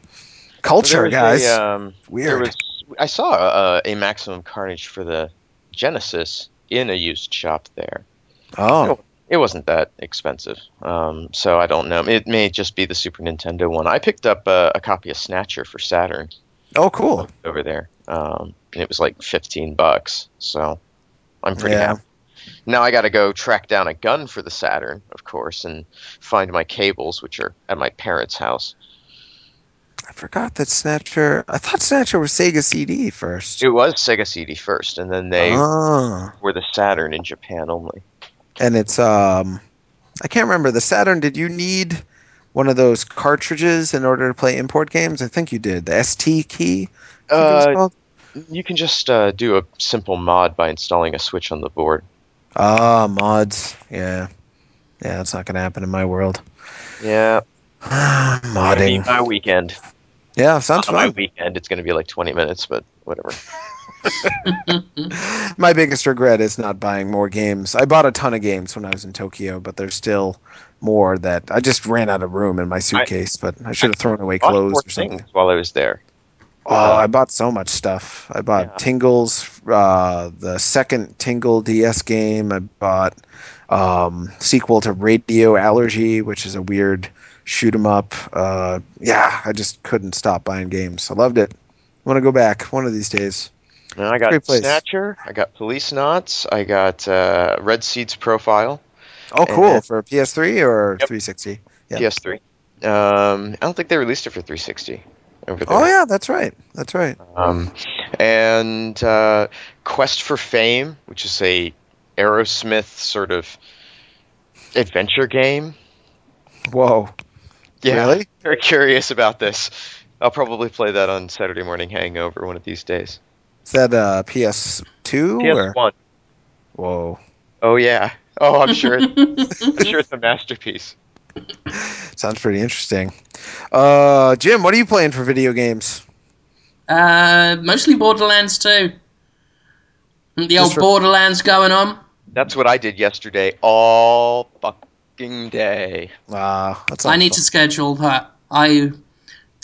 Culture, guys. A, um, Weird. was, I saw uh, a Maximum Carnage for the Genesis in a used shop there. oh. It wasn't that expensive, um, so I don't know. It may just be the Super Nintendo one. I picked up a, a copy of Snatcher for Saturn Oh, cool. over there, um, and it was like fifteen bucks. So I'm pretty Yeah. happy. Now I got to go track down a gun for the Saturn, of course, and find my cables, which are at my parents' house. I forgot that Snatcher. I thought Snatcher was Sega CD first. It was Sega CD first, and then they Ah. were the Saturn in Japan only. And it's um, I can't remember the Saturn. Did you need one of those cartridges in order to play import games? I think you did. The ST key. I think it was Uh, you can just uh, do a simple mod by installing a switch on the board. Ah, mods. Yeah, yeah. That's not gonna happen in my world. Yeah, Modding. my weekend. Yeah, sounds On my weekend, it's going to be like 20 minutes, but whatever. My biggest regret is not buying more games. I bought a ton of games when I was in Tokyo, but there's still more that I just ran out of room in my suitcase. but I should have thrown away clothes or something. while I was there. Oh, I bought so much stuff. I bought Yeah. Tingles, uh, the second Tingle DS game. I bought um, sequel to Radio Allergy, which is a weird shoot 'em up. Uh, yeah, I just couldn't stop buying games. I loved it. Want to go back one of these days. And I got Snatcher, I got Policenauts, I got uh, Red Seeds Profile, Oh, cool And- for PS3 or Yep. 360. Yeah. PS3. Um, I don't think they released it for 360 over there. Oh yeah, that's right. That's right. Um, and uh, Quest for Fame, which is a Aerosmith sort of adventure game. Whoa. Yeah, Really? very curious about this. I'll probably play that on Saturday Morning Hangover one of these days. Is that uh, PS2 or? PS1. Whoa. Oh yeah. Oh, I'm sure. I'm sure it's a masterpiece. Sounds pretty interesting. Uh, Jim, what are you playing for video games? Uh, mostly Borderlands 2. The old for- Borderlands going on. That's what I did yesterday all fucking day. Uh, that's I need to schedule that. I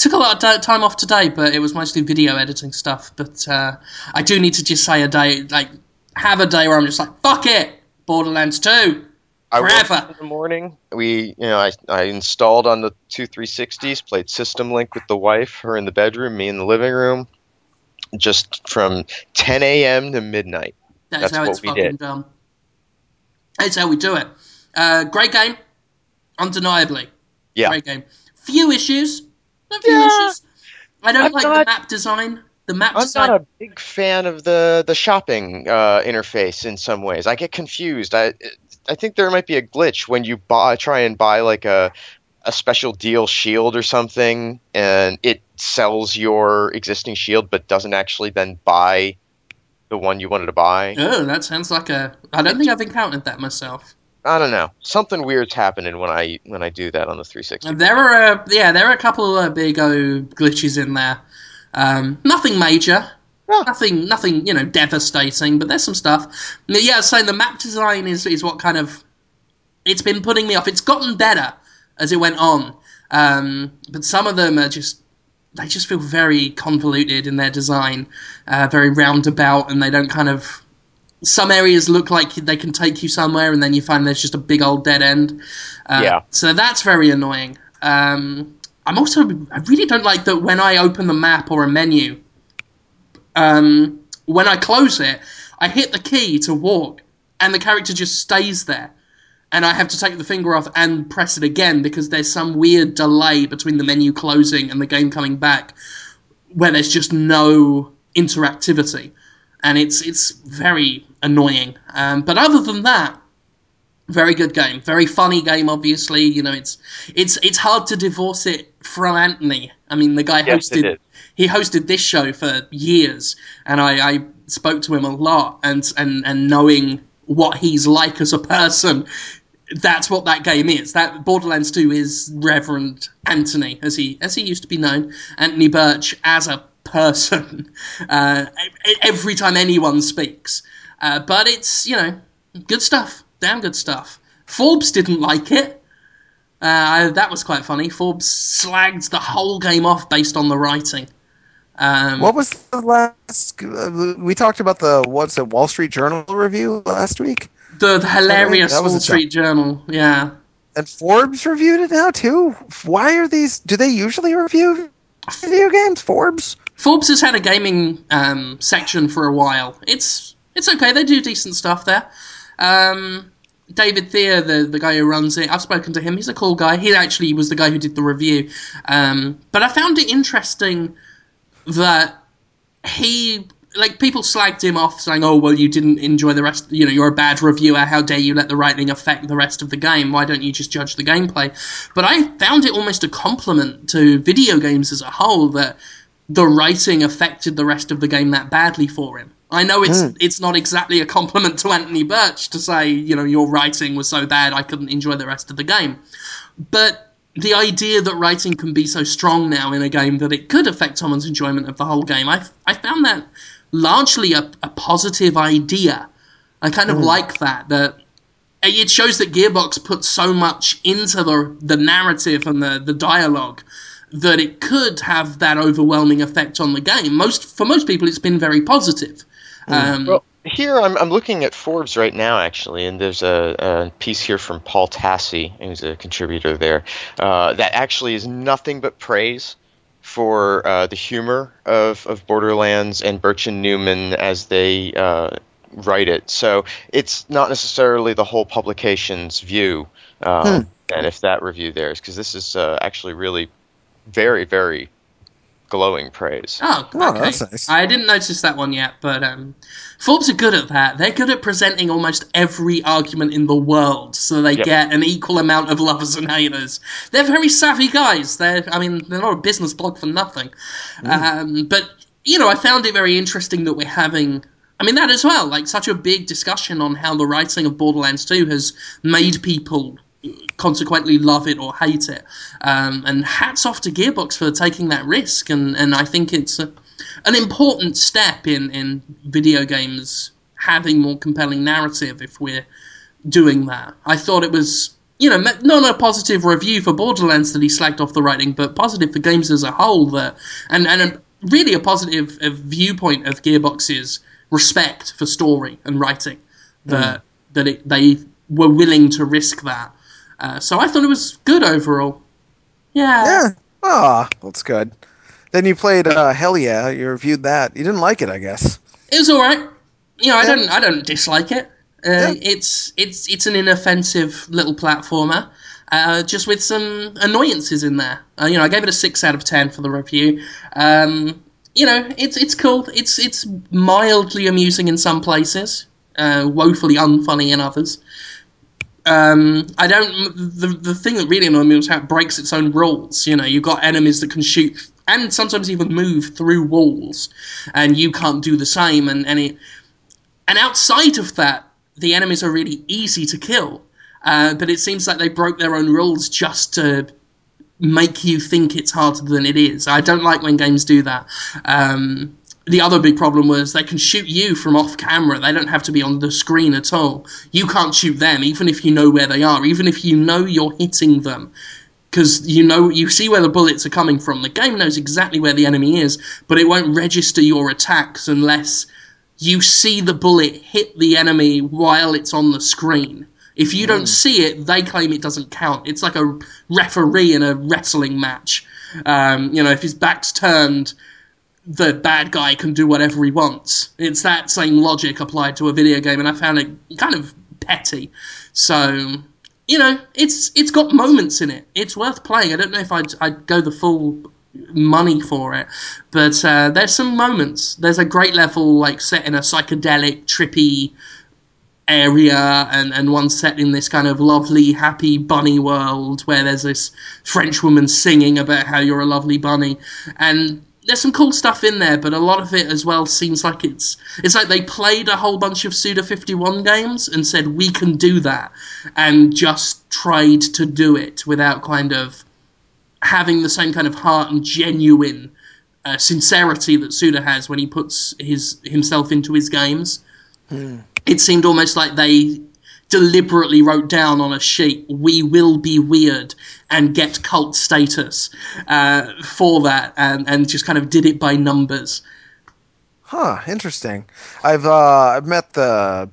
took a lot of time off today, but it was mostly video editing stuff. But uh, I do need to just say a day, like, have a day where I'm just like, fuck it, Borderlands 2. Forever. up in the morning. We, you know, I, I installed on the two 360s, played System Link with the wife, her in the bedroom, me in the living room, just from 10 a.m. to midnight. That's, That's how it's fucking did. done. That's how we do it. Uh, great game, undeniably. Yeah. Great game. Few issues. Yeah. I don't I'm like not- the map design. The map I'm design. not a big fan of the the shopping uh, interface in some ways. I get confused. I I think there might be a glitch when you buy try and buy like a a special deal shield or something, and it sells your existing shield, but doesn't actually then buy the one you wanted to buy. Oh, that sounds like a. I don't think I've encountered that myself. I don't know. Something weird's happening when I when I do that on the 360. There are, uh, yeah, there are a couple of big O glitches in there. Um, nothing major, Yeah. nothing, nothing, you know, devastating. But there's some stuff. Yeah, so the map design is is what kind of it's been putting me off. It's gotten better as it went on, um, but some of them are just they just feel very convoluted in their design, uh, very roundabout, and they don't kind of. Some areas look like they can take you somewhere, and then you find there's just a big old dead end. Uh, Yeah. So that's very annoying. Um, I'm also I really don't like that when I open the map or a menu. Um, when I close it, I hit the key to walk, and the character just stays there and I have to take the finger off and press it again because there's some weird delay between the menu closing and the game coming back where there's just no interactivity and it's it's very annoying. Um, but other than that very good game. Very funny game obviously. You know it's it's it's hard to divorce it from Anthony. I mean the guy Yes, hosted he hosted this show for years, and I, I spoke to him a lot, and and and knowing what he's like as a person, that's what that game is. That Borderlands Two is Reverend Anthony, as he as he used to be known, Anthony Burch as a person. Uh, every time anyone speaks, uh, but it's you know good stuff, damn good stuff. Forbes didn't like it. Uh, that was quite funny. Forbes slagged the whole game off based on the writing. Um, What was the last? Uh, we talked about the what's it Wall Street Journal review last week, the, the hilarious was Wall a Street Journal. Yeah. and Forbes reviewed it now too. Why are these? Do they usually review video games? Forbes. Forbes has had a gaming um, section for a while. It's it's okay. They do decent stuff there. Um, David Thier, the the guy who runs it, I've spoken to him. He's a cool guy. He actually was the guy who did the review. Um, but I found it interesting that he like people slagged him off saying oh well you didn't enjoy the rest you know you're a bad reviewer. How dare you let the writing affect the rest of the game? Why don't you just judge the gameplay? But i found it almost a compliment to video games as a whole that the writing affected the rest of the game that badly for him. I know it's hmm. it's not exactly a compliment to anthony burch to say you know your writing was so bad i couldn't enjoy the rest of the game. But the idea that writing can be so strong now in a game that it could affect someone's enjoyment of the whole game, I, I found that largely a, a positive idea. I kind of like that. That it shows that Gearbox put so much into the the narrative and the the dialogue that it could have that overwhelming effect on the game. Most for most people, it's been very positive. Um, Well, here I'm, I'm looking at Forbes right now, actually, and there's a, a piece here from Paul Tassi, who's a contributor there, uh, that actually is nothing but praise for uh, the humor of, of Borderlands and Burch and Neumann as they uh, write it. So it's not necessarily the whole publication's view, um, and if that review there is, because this is uh, actually really very, very glowing praise. Oh, Oh, okay. that's nice. I didn't notice that one yet, but um, Forbes are good at that. They're good at presenting almost every argument in the world, so they Yep. get an equal amount of lovers and haters. They're very savvy guys. They're, I mean, they're not a business blog for nothing. Um, but you know, I found it very interesting that we're having. I mean that as well, like such a big discussion on how the writing of Borderlands 2 has made people consequently love it or hate it. Um, and hats off to Gearbox for taking that risk. And, and I think it's a, an important step in, in video games having more compelling narrative if we're doing that. I thought it was, you know, not a positive review for Borderlands that he slagged off the writing, but positive for games as a whole. That and and a, really a positive uh, viewpoint of Gearbox's respect for story and writing. That that it, they were willing to risk that. Uh, so I thought it was good overall. Yeah. Yeah. Ah, that's good. Then you played uh, Hell Yeah. You reviewed that. You didn't like it, I guess. It was all right. You know, I Yeah. don't I don't dislike it. Uh, Yeah. It's it's it's an inoffensive little platformer, uh, just with some annoyances in there. Uh, you know, I gave it a six out of ten for the review. Um, you know, it's it's cool. It's it's mildly amusing in some places, uh, woefully unfunny in others. Um, I don't. The the thing that really annoyed me was how it breaks its own rules. You know, you've got enemies that can shoot and sometimes even move through walls, and you can't do the same. And and it and outside of that, the enemies are really easy to kill. Uh, but it seems like they broke their own rules just to make you think it's harder than it is. I don't like when games do that. Um, the other big problem was they can shoot you from off camera. They don't have to be on the screen at all. You can't shoot them, even if you know where they are, even if you know you're hitting them. Because you know you see where the bullets are coming from. The game knows exactly where the enemy is, but it won't register your attacks unless you see the bullet hit the enemy while it's on the screen. If you don't see it, they claim it doesn't count. It's like a referee in a wrestling match. Um, you know, if his back's turned, the bad guy can do whatever he wants. It's that same logic applied to a video game, and I found it kind of petty. So, you know, it's it's got moments in it. It's worth playing. I don't know if I'd I'd go the full money for it, but uh, there's some moments. There's a great level like set in a psychedelic, trippy area and, and one set in this kind of lovely happy bunny world where there's this French woman singing about how you're a lovely bunny and there's some cool stuff in there but a lot of it as well seems like it's it's like they played a whole bunch of Suda 51 games and said we can do that and just tried to do it without kind of having the same kind of heart and genuine uh, sincerity that Suda has when he puts his himself into his games. It seemed almost like they deliberately wrote down on a sheet, "We will be weird and get cult status uh, for that," and and just kind of did it by numbers. Huh, interesting. I've uh I've met the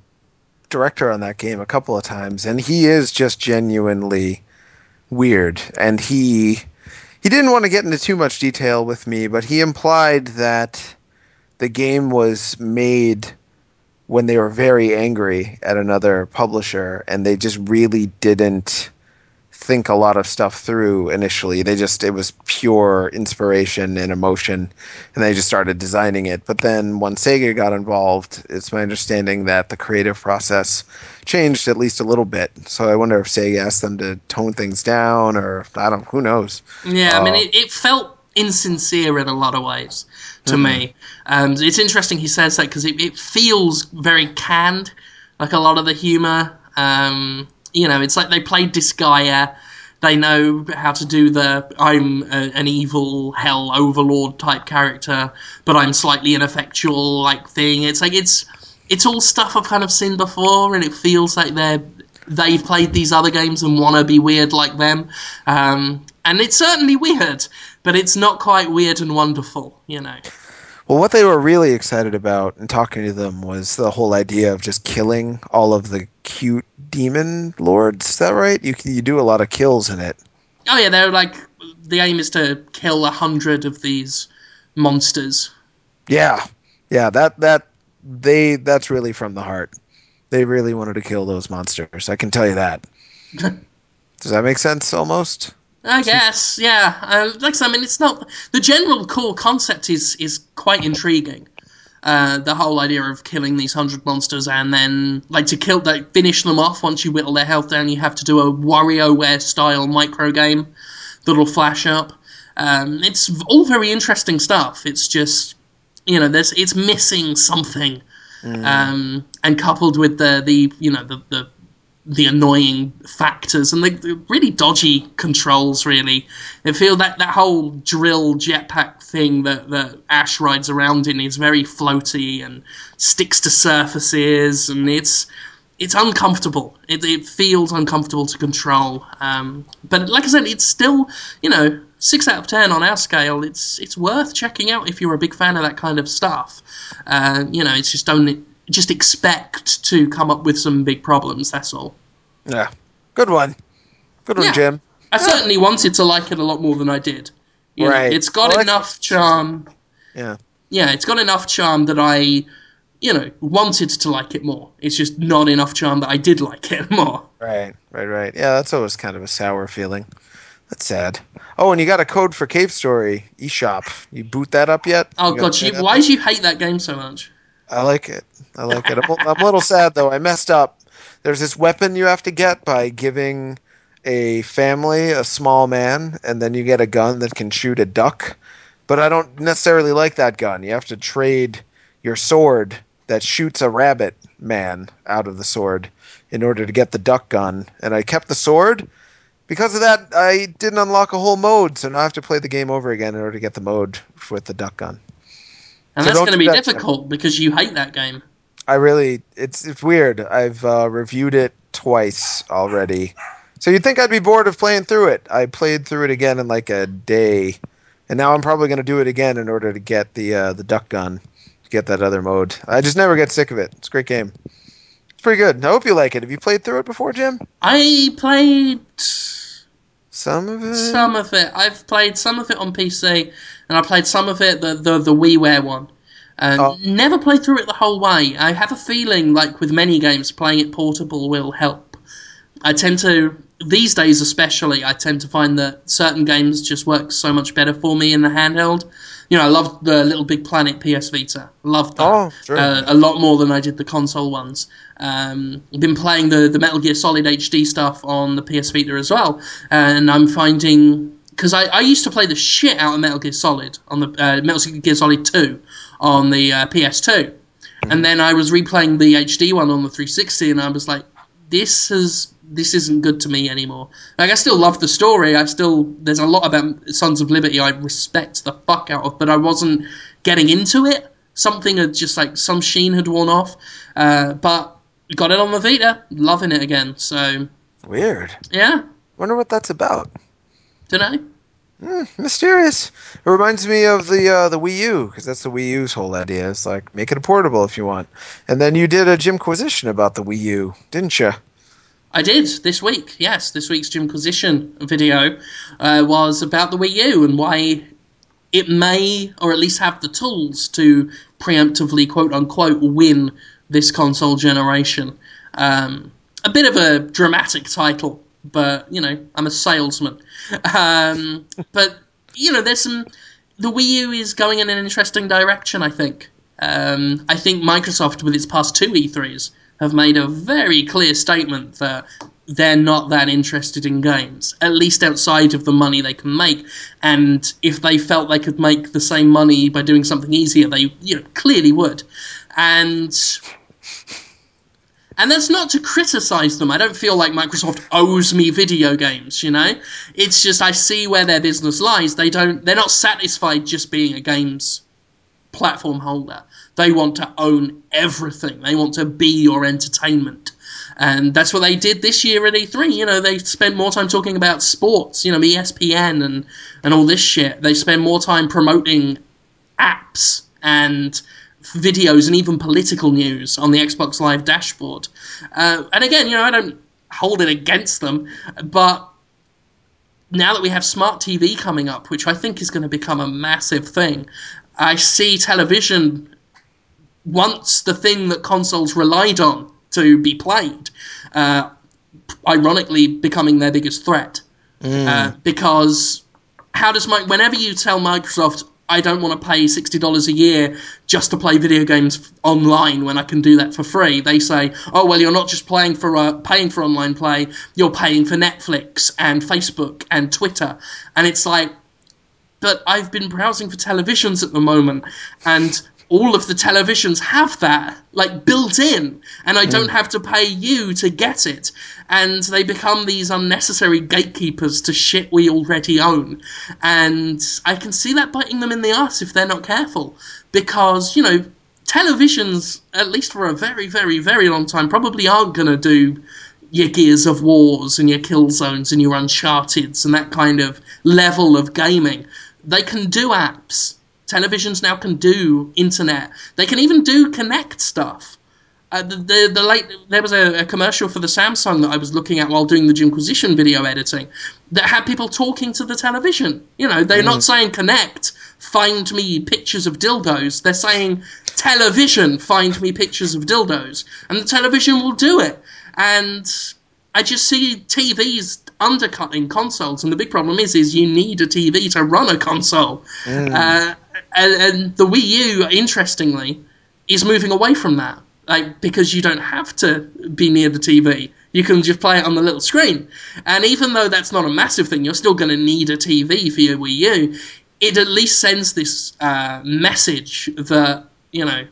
director on that game a couple of times and he is just genuinely weird and he he didn't want to get into too much detail with me, but he implied that the game was made when they were very angry at another publisher and they just really didn't think a lot of stuff through initially. They just it was pure inspiration and emotion and they just started designing it. But then when Sega got involved, it's my understanding that the creative process changed at least a little bit. So I wonder if Sega asked them to tone things down or I don't who knows. Yeah, I mean, Oh. it, it felt insincere in a lot of ways to me. Um, it's interesting he says that because it, it feels very canned, like a lot of the humor. Um, you know, it's like they played Disgaea, They know how to do the I'm a, an evil hell overlord type character, but I'm slightly ineffectual like thing. It's like it's it's all stuff I've kind of seen before, and it feels like they're they've played these other games and want to be weird like them. Um, and it's certainly weird, but it's not quite weird and wonderful, you know. Well, what they were really excited about in talking to them was the whole idea of just killing all of the cute demon lords. Is that right? You you do a lot of kills in it. Oh yeah, they're like the aim is to kill a hundred of these monsters. Yeah, yeah. That that they that's really from the heart. They really wanted to kill those monsters. I can tell you that. Does that make sense? Almost. I guess, yeah. Uh, like I said, I mean, it's not the general core concept is is quite intriguing. Uh, the whole idea of killing these hundred monsters and then like to kill like finish them off once you whittle their health down, you have to do a WarioWare style micro game that'll flash up. Um, it's all very interesting stuff. It's just you know, there's it's missing something, um, and coupled with the the you know the the the annoying factors and the, the really dodgy controls. Really, I feel that that whole drill jetpack thing that that Ash rides around in is very floaty and sticks to surfaces, and it's it's uncomfortable. It, it feels uncomfortable to control. Um, but like I said, it's still you know six out of ten on our scale. It's it's worth checking out if you're a big fan of that kind of stuff. Uh, you know, it's just don't just expect to come up with some big problems. That's all. Yeah. Good one. Good one, Yeah. Jim. I certainly wanted to like it a lot more than I did. You know, Right. it's got Well, enough charm. Yeah. Yeah, it's got enough charm that I, you know, wanted to like it more. It's just not enough charm that I did like it more. Right. Right. Right. Yeah. That's always kind of a sour feeling. That's sad. Oh, and you got a code for Cave Story eShop. You boot that up yet? Oh You god, you, why do you hate that game so much? I like it. I like it. I'm, a- I'm a little sad though. I messed up. There's this weapon you have to get by giving a family a small man, and then you get a gun that can shoot a duck. But I don't necessarily like that gun. You have to trade your sword that shoots a rabbit man out of the sword in order to get the duck gun. And I kept the sword. Because of that, I didn't unlock a whole mode, so now I have to play the game over again in order to get the mode with the duck gun. And So that's going to be that, difficult because you hate that game. I really, it's it's weird. I've uh, reviewed it twice already, so you'd think I'd be bored of playing through it. I played through it again in like a day, and now I'm probably going to do it again in order to get the uh, the duck gun, to get that other mode. I just never get sick of it. It's a great game. It's pretty good. I hope you like it. Have you played through it before, Jim? I played Some of it. some of it. I've played some of it on PC, and I played some of it the the, the WiiWare one. And Oh. never played through it the whole way. I have a feeling, like with many games, playing it portable will help. I tend to these days, especially, I tend to find that certain games just work so much better for me in the handheld. You know, I loved the Little Big Planet PS Vita. Loved that Oh, sure. uh, a lot more than I did the console ones. Um, I've been playing the, the Metal Gear Solid HD stuff on the PS Vita as well, and I'm finding because I, I used to play the shit out of Metal Gear Solid on the uh, Metal Gear Solid 2 on the uh, PS2, and then I was replaying the HD one on the 360, and I was like, this is this isn't good to me anymore. Like I still love the story. I still there's a lot about Sons of Liberty I respect the fuck out of, but I wasn't getting into it. Something had just like some sheen had worn off. Uh, but got it on the Vita, loving it again. So Weird. yeah, Wonder what that's about. don't know. Mysterious. It reminds me of the uh, the Wii U because that's the Wii U's whole idea. It's like make it a portable if you want. And then you did a Jimquisition about the Wii U, didn't you? I did this week. Yes, this week's Jimquisition video uh, was about the Wii U and why it may, or at least have the tools to preemptively, quote unquote, win this console generation. Um, a bit of a dramatic title, but you know, I'm a salesman. Um, but you know, there's some. The Wii U is going in an interesting direction. I think. Um, I think Microsoft, with its past two E3s, have made a very clear statement that they're not that interested in games, at least outside of the money they can make. And if they felt they could make the same money by doing something easier, they you know clearly would. And And that's not to criticize them. I don't feel like Microsoft owes me video games, you know? It's just I see where their business lies. They don't they're not satisfied just being a games platform holder. They want to own everything. They want to be your entertainment. And that's what they did this year at E3. You know, they spent more time talking about sports, you know, ESPN and, and all this shit. They spend more time promoting apps and videos and even political news on the Xbox Live dashboard. Uh, and again, you know, I don't hold it against them, but now that we have smart TV coming up, which I think is going to become a massive thing, I see television once the thing that consoles relied on to be played, uh, ironically becoming their biggest threat. Uh, because how does my whenever you tell Microsoft I don't want to pay sixty dollars a year just to play video games online when I can do that for free, they say, "Oh well, you're not just playing for uh, paying for online play, you're paying for Netflix and Facebook and Twitter," and it's like, but I've been browsing for televisions at the moment, and all of the televisions have that like built in, and I don't mm. have to pay you to get it. And they become these unnecessary gatekeepers to shit we already own. And I can see that biting them in the ass if they're not careful. Because, you know, televisions, at least for a very, very, very long time, probably aren't going to do your Gears of Wars and your Killzones and your Uncharted's and that kind of level of gaming. They can do apps. Televisions now can do internet. They can even do Kinect stuff. Uh, the, the the late there was a, a commercial for the Samsung that I was looking at while doing the Jimquisition video editing that had people talking to the television. You know, they're not saying Kinect, find me pictures of dildos. They're saying television, find me pictures of dildos, and the television will do it. And I just see TVs undercutting consoles, and the big problem is, is you need a TV to run a console. Uh, and, and the Wii U, interestingly, is moving away from that. Like because you don't have to be near the TV, you can just play it on the little screen. And even though that's not a massive thing, you're still going to need a TV for your Wii U. It at least sends this uh, message that you know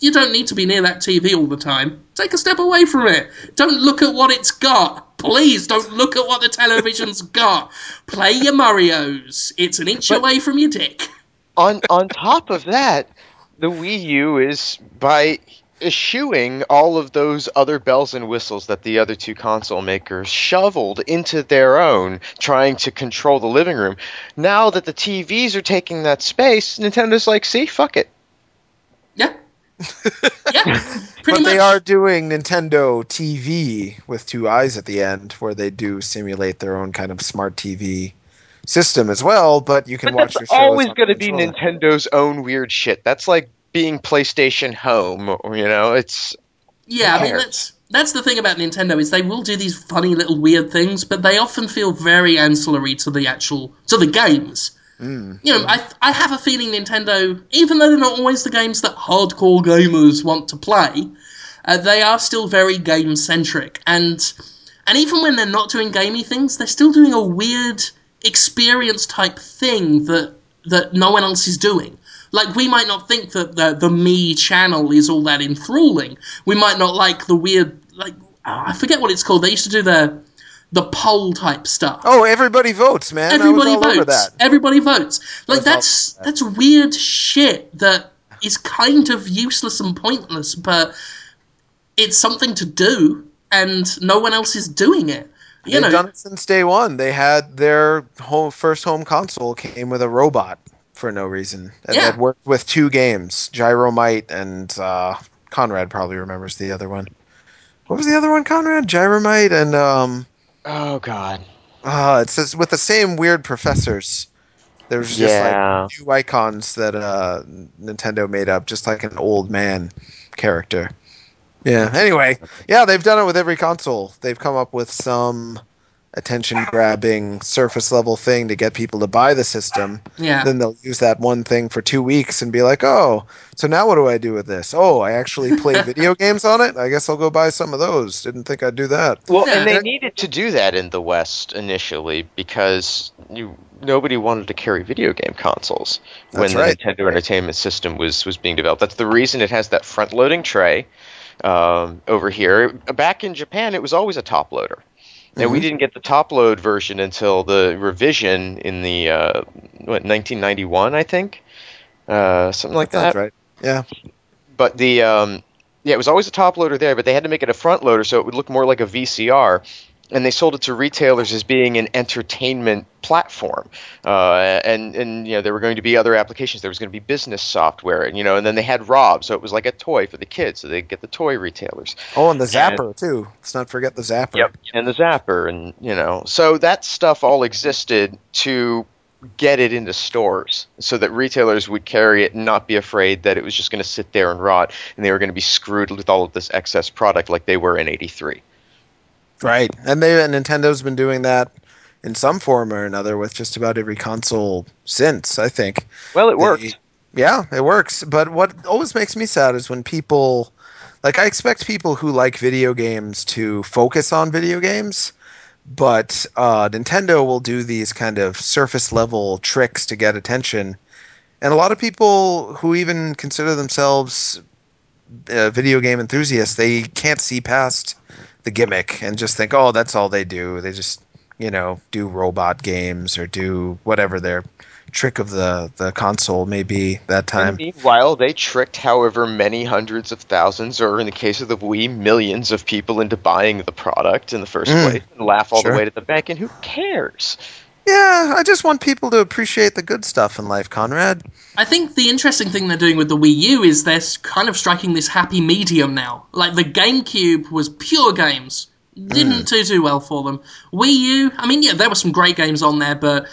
you don't need to be near that TV all the time. Take a step away from it. Don't look at what it's got. Please don't look at what the television's got. Play your Mario's. It's an inch But- away from your dick. On on top of that, the Wii U is by eschewing all of those other bells and whistles that the other two console makers shoveled into their own, trying to control the living room. Now that the TVs are taking that space, Nintendo's like, see, fuck it. Yeah. yeah. Pretty but much. they are doing Nintendo TV with two eyes at the end, where they do simulate their own kind of smart TV system as well. But you can But watch that's your shows. always going to be. Nintendo's own weird shit. That's like being PlayStation Home, you know, it's Yeah, I mean that's that's the thing about Nintendo is they will do these funny little weird things, but they often feel very ancillary to the actual to the games. Mm. You know, I I have a feeling Nintendo, even though they're not always the games that hardcore gamers want to play, uh, they are still very game centric, and and even when they're not doing gamey things, they're still doing a weird experience type thing that that no one else is doing. Like we might not think that the the Mii channel is all that enthralling. We might not like the weird like oh, I forget what it's called. They used to do the the poll type stuff. Oh, everybody votes, man! Everybody I was all over votes. Everybody votes. Like that's that. that's weird shit that is kind of useless and pointless, but it's something to do, and no one else is doing it. You They've know, done it since day one. They had their home first home console came with a robot for no reason. And Yeah. that worked with two games, Gyromite and uh, Conrad probably remembers the other one. What was the other one, Conrad? Gyromite and um oh god. uh it says with the same weird professors. There's just Yeah. like new icons that uh Nintendo made up, just like an old man character. Yeah. Anyway, yeah, they've done it with every console. They've come up with some attention grabbing surface level thing to get people to buy the system. yeah. Then they'll use that one thing for two weeks and be like, oh, so now what do I do with this? Oh, I actually play video games on it? I guess I'll go buy some of those. Didn't think I'd do that. Well, and they needed to do that in the West initially because you nobody wanted to carry video game consoles when That's the right. Nintendo Entertainment System was was being developed. That's the reason it has that front-loading tray um, over here. Back in Japan, it was always a top loader. Now we Mhm. didn't get the top load version until the revision in the uh, what 1991, I think, uh, something like that. right. Yeah. But the um, yeah, it was always a top loader there, but they had to make it a front loader so it would look more like a VCR. And they sold it to retailers as being an entertainment platform, uh, and and you know there were going to be other applications. There was going to be business software, and you know, and then they had Rob, so it was like a toy for the kids, so they get the toy retailers. Oh, and the Zapper too. Let's not forget the Zapper. Yep, And the Zapper, and you know, so that stuff all existed to get it into stores, so that retailers would carry it and not be afraid that it was just going to sit there and rot, and they were going to be screwed with all of this excess product like they were in '83. Right. And they and Nintendo's been doing that in some form or another with just about every console since, I think. Well, it worked. Yeah, it works. But what always makes me sad is when people like I expect people who like video games to focus on video games, but uh, Nintendo will do these kind of surface level tricks to get attention. And a lot of people who even consider themselves uh, video game enthusiasts, they can't see past the gimmick and just think, oh, that's all they do. They just, you know, do robot games or do whatever their trick of the, the console may be that time. And meanwhile, they tricked however many hundreds of thousands, or in the case of the Wii, millions of people into buying the product in the first Mm. place and laugh all Sure. the way to the bank. And who cares? Yeah, I just want people to appreciate the good stuff in life, Conrad. I think the interesting thing they're doing with the Wii U is they're kind of striking this happy medium now. Like the GameCube was pure games. Didn't mm. do too well for them. Wii U, I mean, yeah, there were some great games on there, but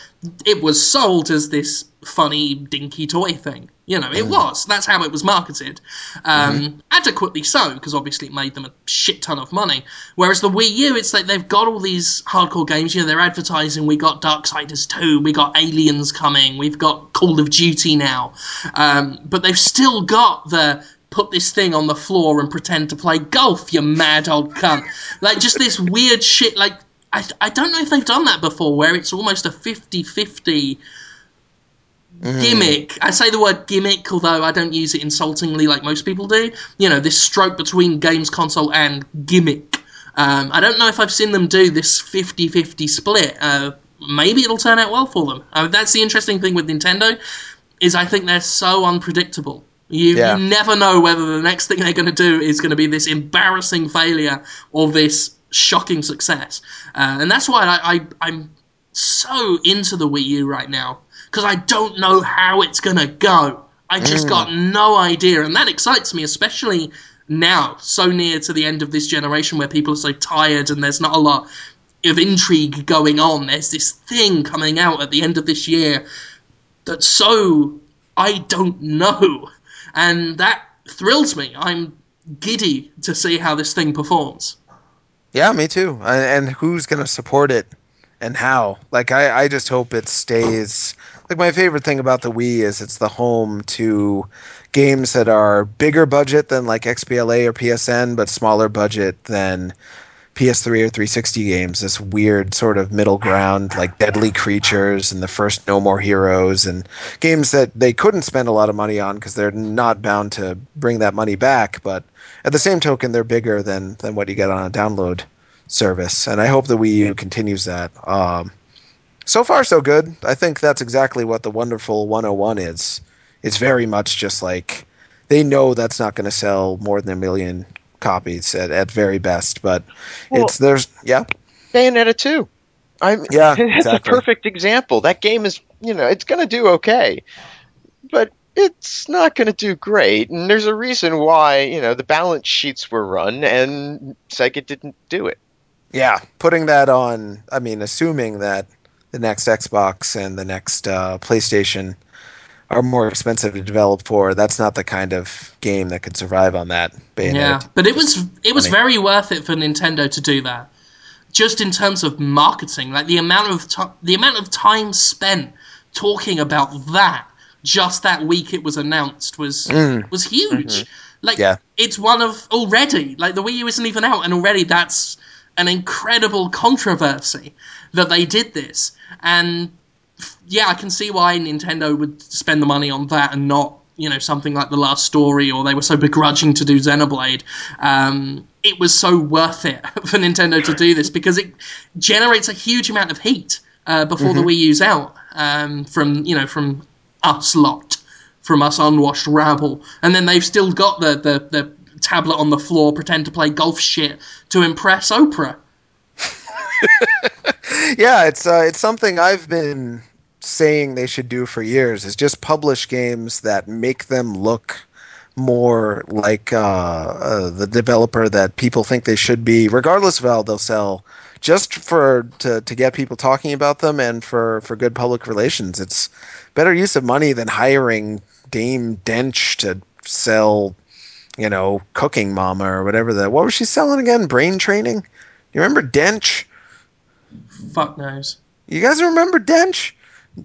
it was sold as this funny, dinky toy thing. You know, it was. That's how it was marketed. Um, Adequately so, because obviously it made them a shit ton of money. Whereas the Wii U, it's like they've got all these hardcore games. You know, they're advertising. We got Darksiders 2, we got Aliens coming, we've got Call of Duty now. Um, but they've still got the put this thing on the floor and pretend to play golf, you mad old cunt. Like, just this weird shit. Like, I, I don't know if they've done that before, where it's almost a 50 50 gimmick. I say the word gimmick, although I don't use it insultingly like most people do. You know, this stroke between games console and gimmick. Um, I don't know if I've seen them do this 50 50 split. Uh, maybe it'll turn out well for them. Uh, that's the interesting thing with Nintendo, is I think they're so unpredictable. You, Yeah. you never know whether the next thing they're going to do is going to be this embarrassing failure or this shocking success. Uh, and that's why I, I, I'm so into the Wii U right now because I don't know how it's gonna go. I just got mm. no idea, and that excites me, especially now, so near to the end of this generation where people are so tired and there's not a lot of intrigue going on. There's this thing coming out at the end of this year that's so I don't know, and that thrills me. I'm giddy to see how this thing performs. Yeah, me too. And, and who's going to support it and how? Like, I, I just hope it stays. Like, my favorite thing about the Wii is it's the home to games that are bigger budget than like XBLA or PSN, but smaller budget than PS3 or 360 games. This weird sort of middle ground, like Deadly Creatures and the first No More Heroes, and games that they couldn't spend a lot of money on because they're not bound to bring that money back. But at the same token, they're bigger than than what you get on a download service, and I hope the Wii U continues that. Um, so far, so good. I think that's exactly what the Wonderful 101 is. It's very much just like they know that's not going to sell more than a million copies at, at very best, but Well- it's there's yeah Bayonetta 2. I'm Yeah, that's exactly. a perfect example. That game is, you know, it's going to do okay. But it's not going to do great, and there's a reason why, you know, the balance sheets were run and Sega didn't do it. yeah putting that on. I mean, assuming that the next Xbox and the next uh, PlayStation are more expensive to develop for, that's not the kind of game that could survive on that. Bayonetta. Yeah, but it was it was very worth it for Nintendo to do that. Just in terms of marketing, like the amount of ti the amount of time spent talking about that just that week it was announced was Mm. was huge. Like Yeah. it's one of already like the Wii U isn't even out, and already that's an incredible controversy that they did this. And yeah, I can see why Nintendo would spend the money on that and not you know something like the last story, or they were so begrudging to do Xenoblade. Um, it was so worth it for Nintendo to do this because it generates a huge amount of heat uh, before the Wii U's out um, from you know from us lot, from us unwashed rabble, and then they've still got the the, the tablet on the floor, pretend to play golf shit to impress Oprah. yeah, it's uh, it's something I've been saying they should do for years. Is just publish games that make them look more like uh, uh, the developer that people think they should be, regardless of how they'll sell. Just for to, to get people talking about them and for, for good public relations, it's better use of money than hiring Dame Dench to sell, you know, Cooking Mama or whatever that. What was she selling again? Brain training. You remember Dench? Fuck knows. You guys remember Dench?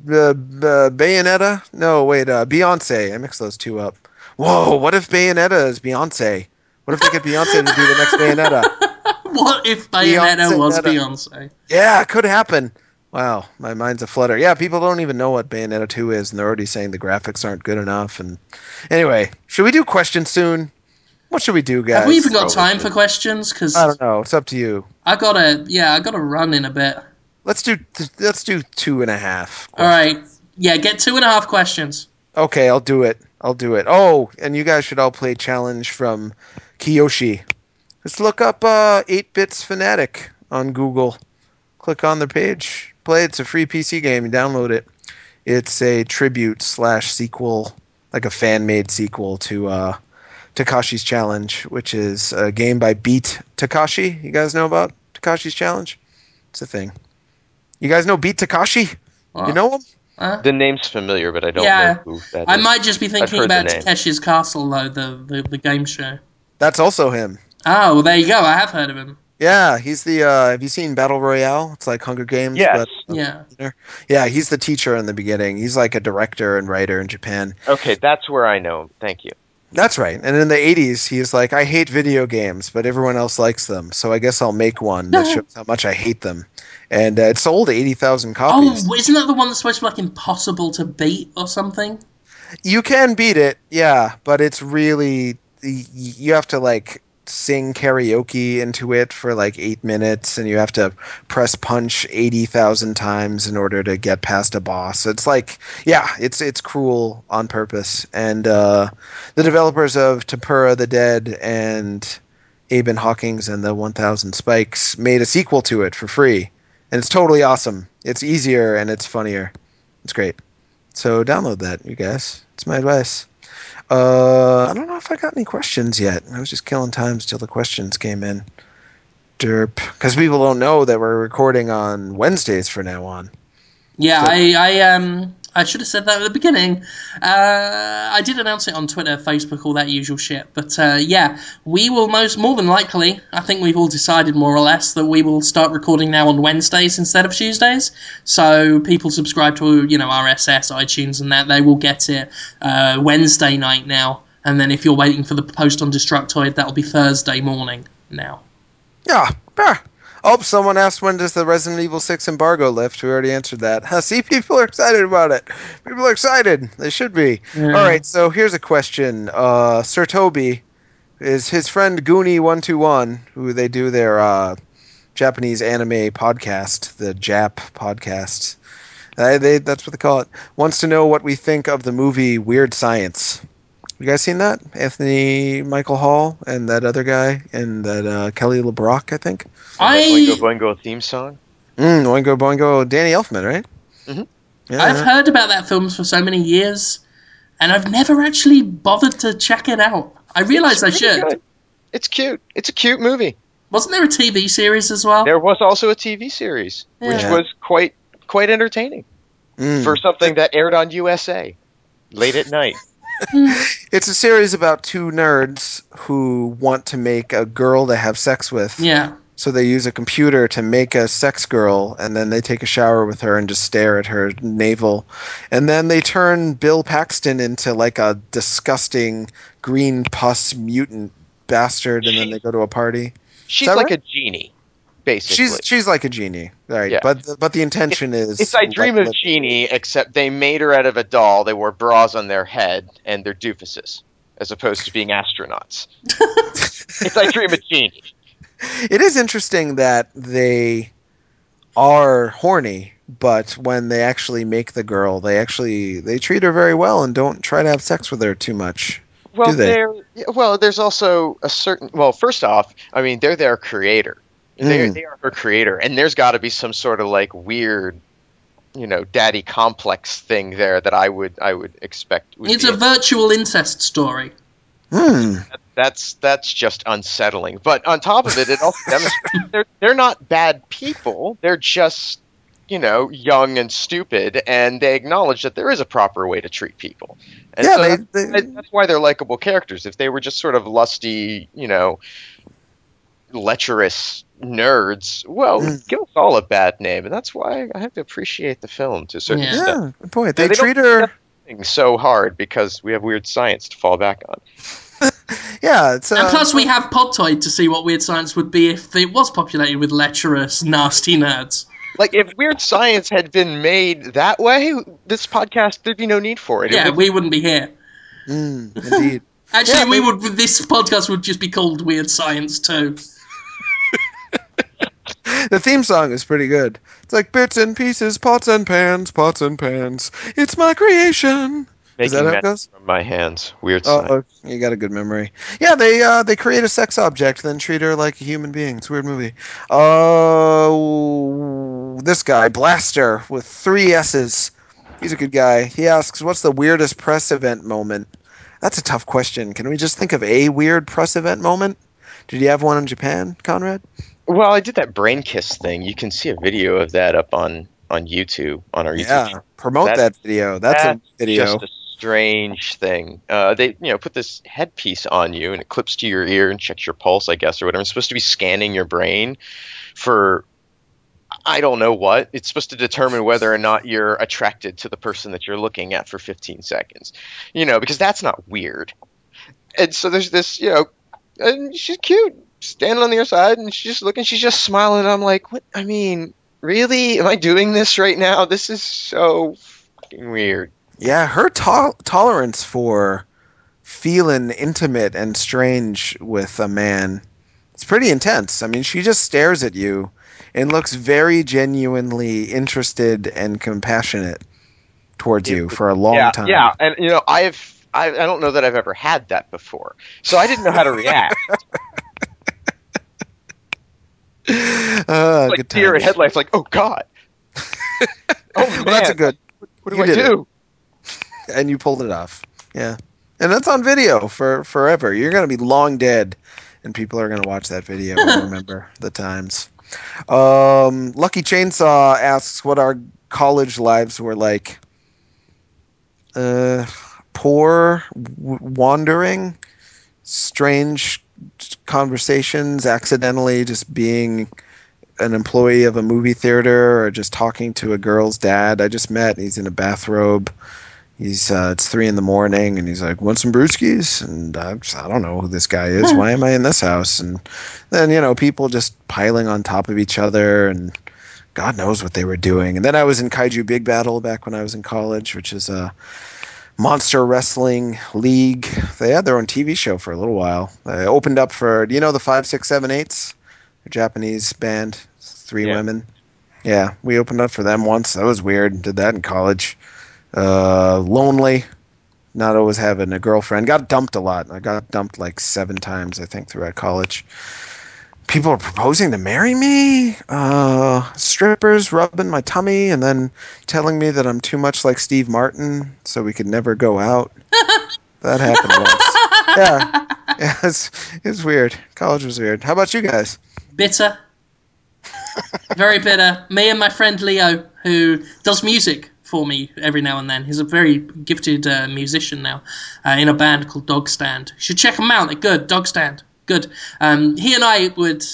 Uh, uh, Bayonetta? No, wait, uh, Beyonce. I mixed those two up. Whoa, what if Bayonetta is Beyonce? What if they get Beyonce to do the next Bayonetta? What if Bayonetta Beyonce was Netta. Beyonce? Yeah, it could happen. Wow, my mind's a flutter. Yeah, people don't even know what Bayonetta 2 is, and they're already saying the graphics aren't good enough. And anyway, should we do questions soon? What should we do, guys? Have we even got time for questions? Because I don't know. It's up to you. I gotta, yeah, I gotta run in a bit. Let's do let's do two and a half. All right, yeah, get two and a half questions. Okay, I'll do it. I'll do it. Oh, and you guys should all play challenge from Kiyoshi. Let's look up uh, 8-Bits Fanatic on Google. Click on the page. Play. It's a free PC game. You download it. It's a tribute slash sequel, like a fan-made sequel to uh, Takeshi's Challenge, which is a game by Beat Takeshi. You guys know about Takeshi's Challenge? It's a thing. You guys know Beat Takeshi? What? You uh, know him? Huh? The name's familiar, but I don't Yeah. know who that I is. might just be thinking about name. Takeshi's Castle though, the, the the game show. That's also him. Oh, well, there you go. I have heard of him. Yeah, he's the. Uh, have you seen Battle Royale? It's like Hunger Games. Yes. But, uh, Yeah. yeah, he's the teacher in the beginning. He's like a director and writer in Japan. Okay, that's where I know him. Thank you. That's right. And in the 80s, he's like, I hate video games, but everyone else likes them. So I guess I'll make one that shows how much I hate them. And uh, it sold 80,000 copies. Oh, isn't that the one that's supposed to be like impossible to beat or something? You can beat it, yeah, but it's really. You have to like sing karaoke into it for like eight minutes, and you have to press punch 80,000 times in order to get past a boss. It's like, yeah, it's it's cruel on purpose. And uh, the developers of Tempura the Dead and Aban Hawkins and the 1000 Spikes made a sequel to it for free. And it's totally awesome. It's easier and it's funnier. It's great. So download that, you guys. It's my advice. Uh, I don't know if I got any questions yet. I was just killing time till the questions came in. Derp. Because people don't know that we're recording on Wednesdays from now on. Yeah, So- I, I um I should have said that at the beginning. Uh, I did announce it on Twitter, Facebook, all that usual shit. But uh, yeah, we will most more than likely. I think we've all decided more or less that we will start recording now on Wednesdays instead of Tuesdays. So people subscribe to you know RSS, iTunes, and that they will get it uh, Wednesday night now. And then if you're waiting for the post on Destructoid, that'll be Thursday morning now. Yeah. ah. Oh, someone asked when does the Resident Evil 6 embargo lift? We already answered that. Huh, See, people are excited about it. People are excited. They should be. Yeah. All right, so here's a question. Uh, Sir Toby is his friend Goonie121, who they do their uh, Japanese anime podcast, the Jap podcast. Uh, they, that's what they call it. Wants to know what we think of the movie Weird Science. You guys seen that? Anthony Michael Hall and that other guy and that uh, Kelly LeBrock, I think. I- Boingo Boingo theme song. Mm, Oingo Boingo, Danny Elfman, right? Mhm. Yeah, I've heard about that film for so many years, and I've never actually bothered to check it out. I realised I should. good. It's cute. It's a cute movie. Wasn't there a TV series as well? There was also a TV series, which was quite quite entertaining Mm. for something that aired on USA late at night. It's a series about two nerds who want to make a girl to have sex with. Yeah. So they use a computer to make a sex girl, and then they take a shower with her and just stare at her navel. And then they turn Bill Paxton into like a disgusting green pus mutant bastard, and then they go to a party. She's like right? a genie. Basically. She's she's like a genie, right? Yeah. But the, but the intention is It's I Dream like- of Jeannie, except they made her out of a doll. They wore bras on their head, and they're doofuses, as opposed to being astronauts. it's I Dream of Jeannie. It is interesting that they are horny, but when they actually make the girl, they actually they treat her very well and don't try to have sex with her too much. Well, there. Well, there's also a certain. Well, first off, I mean, they're their creator. They Mm. they are her creator, and there's got to be some sort of like weird, you know, daddy complex thing there that I would I would expect. Would It's be a virtual incest story. Hmm. that's that's just unsettling. But on top of it, it also demonstrates they're they're not bad people. They're just you know young and stupid, and they acknowledge that there is a proper way to treat people. And Yeah, so they- that's, they- that's why they're likable characters. If they were just sort of lusty, you know, lecherous nerds, well, Mm. give us all a bad name, and that's why I have to appreciate the film to a certain Yeah. extent. Yeah, good point. They, they treat her. So hard because we have weird science to fall back on. Yeah, it's uh, And plus, we have Podtoid to see what weird science would be if it was populated with lecherous, nasty nerds. Like if Weird Science had been made that way, this podcast there'd be no need for it. It Yeah, would- we wouldn't be here. mm, indeed. Actually, Yeah, we would. This podcast would just be called Weird Science too. The theme song is pretty good. It's like bits and pieces, pots and pans, pots and pans. It's my creation. making Is that how it goes? from my hands. Weird Science. Oh, you got a good memory. Yeah, they uh, they create a sex object, then treat her like a human being. It's a weird movie. Oh, this guy Blaster with three S's. He's a good guy. He asks, "What's the weirdest press event moment?" That's a tough question. Can we just think of a weird press event moment? Did you have one in Japan, Conrad? Well, I did that brain kiss thing. You can see a video of that up on on YouTube on our YouTube. Yeah, channel. promote That- that, video. That's a video. Just a strange thing. Uh, they you know put this headpiece on you and it clips to your ear and checks your pulse, I guess, or whatever. It's supposed to be scanning your brain for I don't know what. It's supposed to determine whether or not you're attracted to the person that you're looking at for 15 seconds. You know, because that's not weird. And so there's this, you know, and she's cute, standing on the other side, and she's just looking, she's just smiling. And I'm like, what? I mean, really? Am I doing this right now? This is so fucking weird. Yeah, her to- tolerance for feeling intimate and strange with a man it's pretty intense. I mean, she just stares at you and looks very genuinely interested and compassionate towards you for a long yeah, time. Yeah, and you know, I've I, I don't know that I've ever had that before, so I didn't know how to react. Uh, like deer in headlights, like oh god. oh man, Well, that's a good. what do you I it. do? And you pulled it off. Yeah, and that's on video for forever. You're gonna be long dead, and people are gonna watch that video and remember the times. Um, Lucky Chainsaw asks what our college lives were like. Uh, poor, w- wandering, strange conversations, accidentally just being an employee of a movie theater or just talking to a girl's dad I just met. He's in a bathrobe. He's uh, it's three in the morning, and he's like, "Want some brewskis?" And just, I don't know who this guy is. Why am I in this house? And then you know, people just piling on top of each other, and God knows what they were doing. And then I was in Kaiju Big Battel back when I was in college, which is a monster wrestling league. They had their own TV show for a little while. They opened up for do you know the five six seven eights, a Japanese band, three Yeah. women. Yeah, we opened up for them once. That was weird. Did that in college. Uh, lonely, not always having a girlfriend. Got dumped a lot. I got dumped like seven times, I think, throughout college. People are proposing to marry me. Uh, strippers rubbing my tummy and then telling me that I'm too much like Steve Martin, so we could never go out. that happened once. Yeah, yeah, it's it's weird. College was weird. How about you guys? Bitter. very bitter. Me and my friend Leo, who does music for me every now and then. He's a very gifted uh, musician now uh, in a band called Dog Stand. You should check them out. They're good. Dog Stand. Good. Um, he and I would.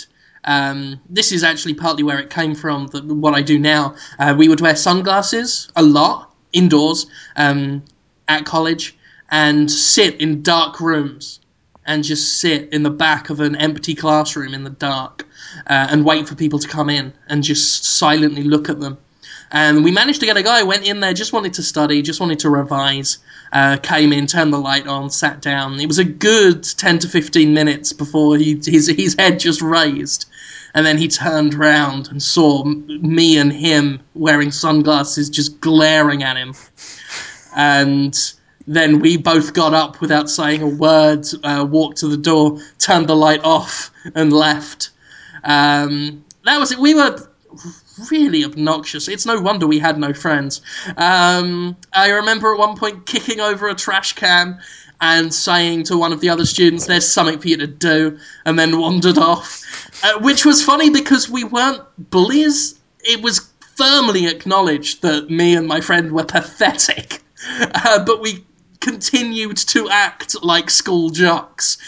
Um, this is actually partly where it came from. The, what I do now, uh, we would wear sunglasses a lot indoors um, at college and sit in dark rooms and just sit in the back of an empty classroom in the dark uh, and wait for people to come in and just silently look at them. And we managed to get a guy went in there, just wanted to study, just wanted to revise. Uh, came in, turned the light on, sat down. It was a good ten to fifteen minutes before he, his his head just raised, and then he turned round and saw me and him wearing sunglasses, just glaring at him. And then we both got up without saying a word, uh, walked to the door, turned the light off, and left. Um, that was it. We were really obnoxious. It's no wonder we had no friends. Um, I remember at one point kicking over a trash can and saying to one of the other students, "There's something for you to do," and then wandered off, uh, which was funny because we weren't bullies. It was firmly acknowledged that me and my friend were pathetic, uh, but we continued to act like school jocks,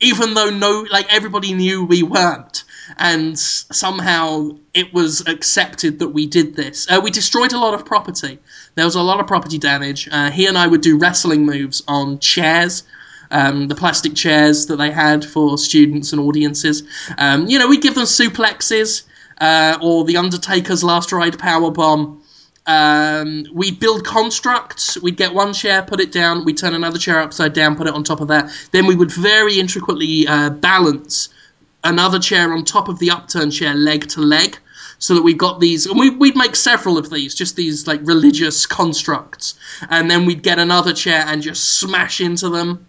even though no, like everybody knew we weren't and somehow it was accepted that we did this. Uh, we destroyed a lot of property. There was a lot of property damage. Uh, he and I would do wrestling moves on chairs. Um, the plastic chairs that they had for students and audiences. Um, you know, we'd give them suplexes uh, or the Undertaker's Last Ride power bomb. Um, we'd build constructs. We'd get one chair, put it down. We'd turn another chair upside down, put it on top of that. Then we would very intricately uh, balance another chair on top of the upturned chair, leg to leg, so that we got these, and we, we'd make several of these, just these like religious constructs, and then we'd get another chair and just smash into them.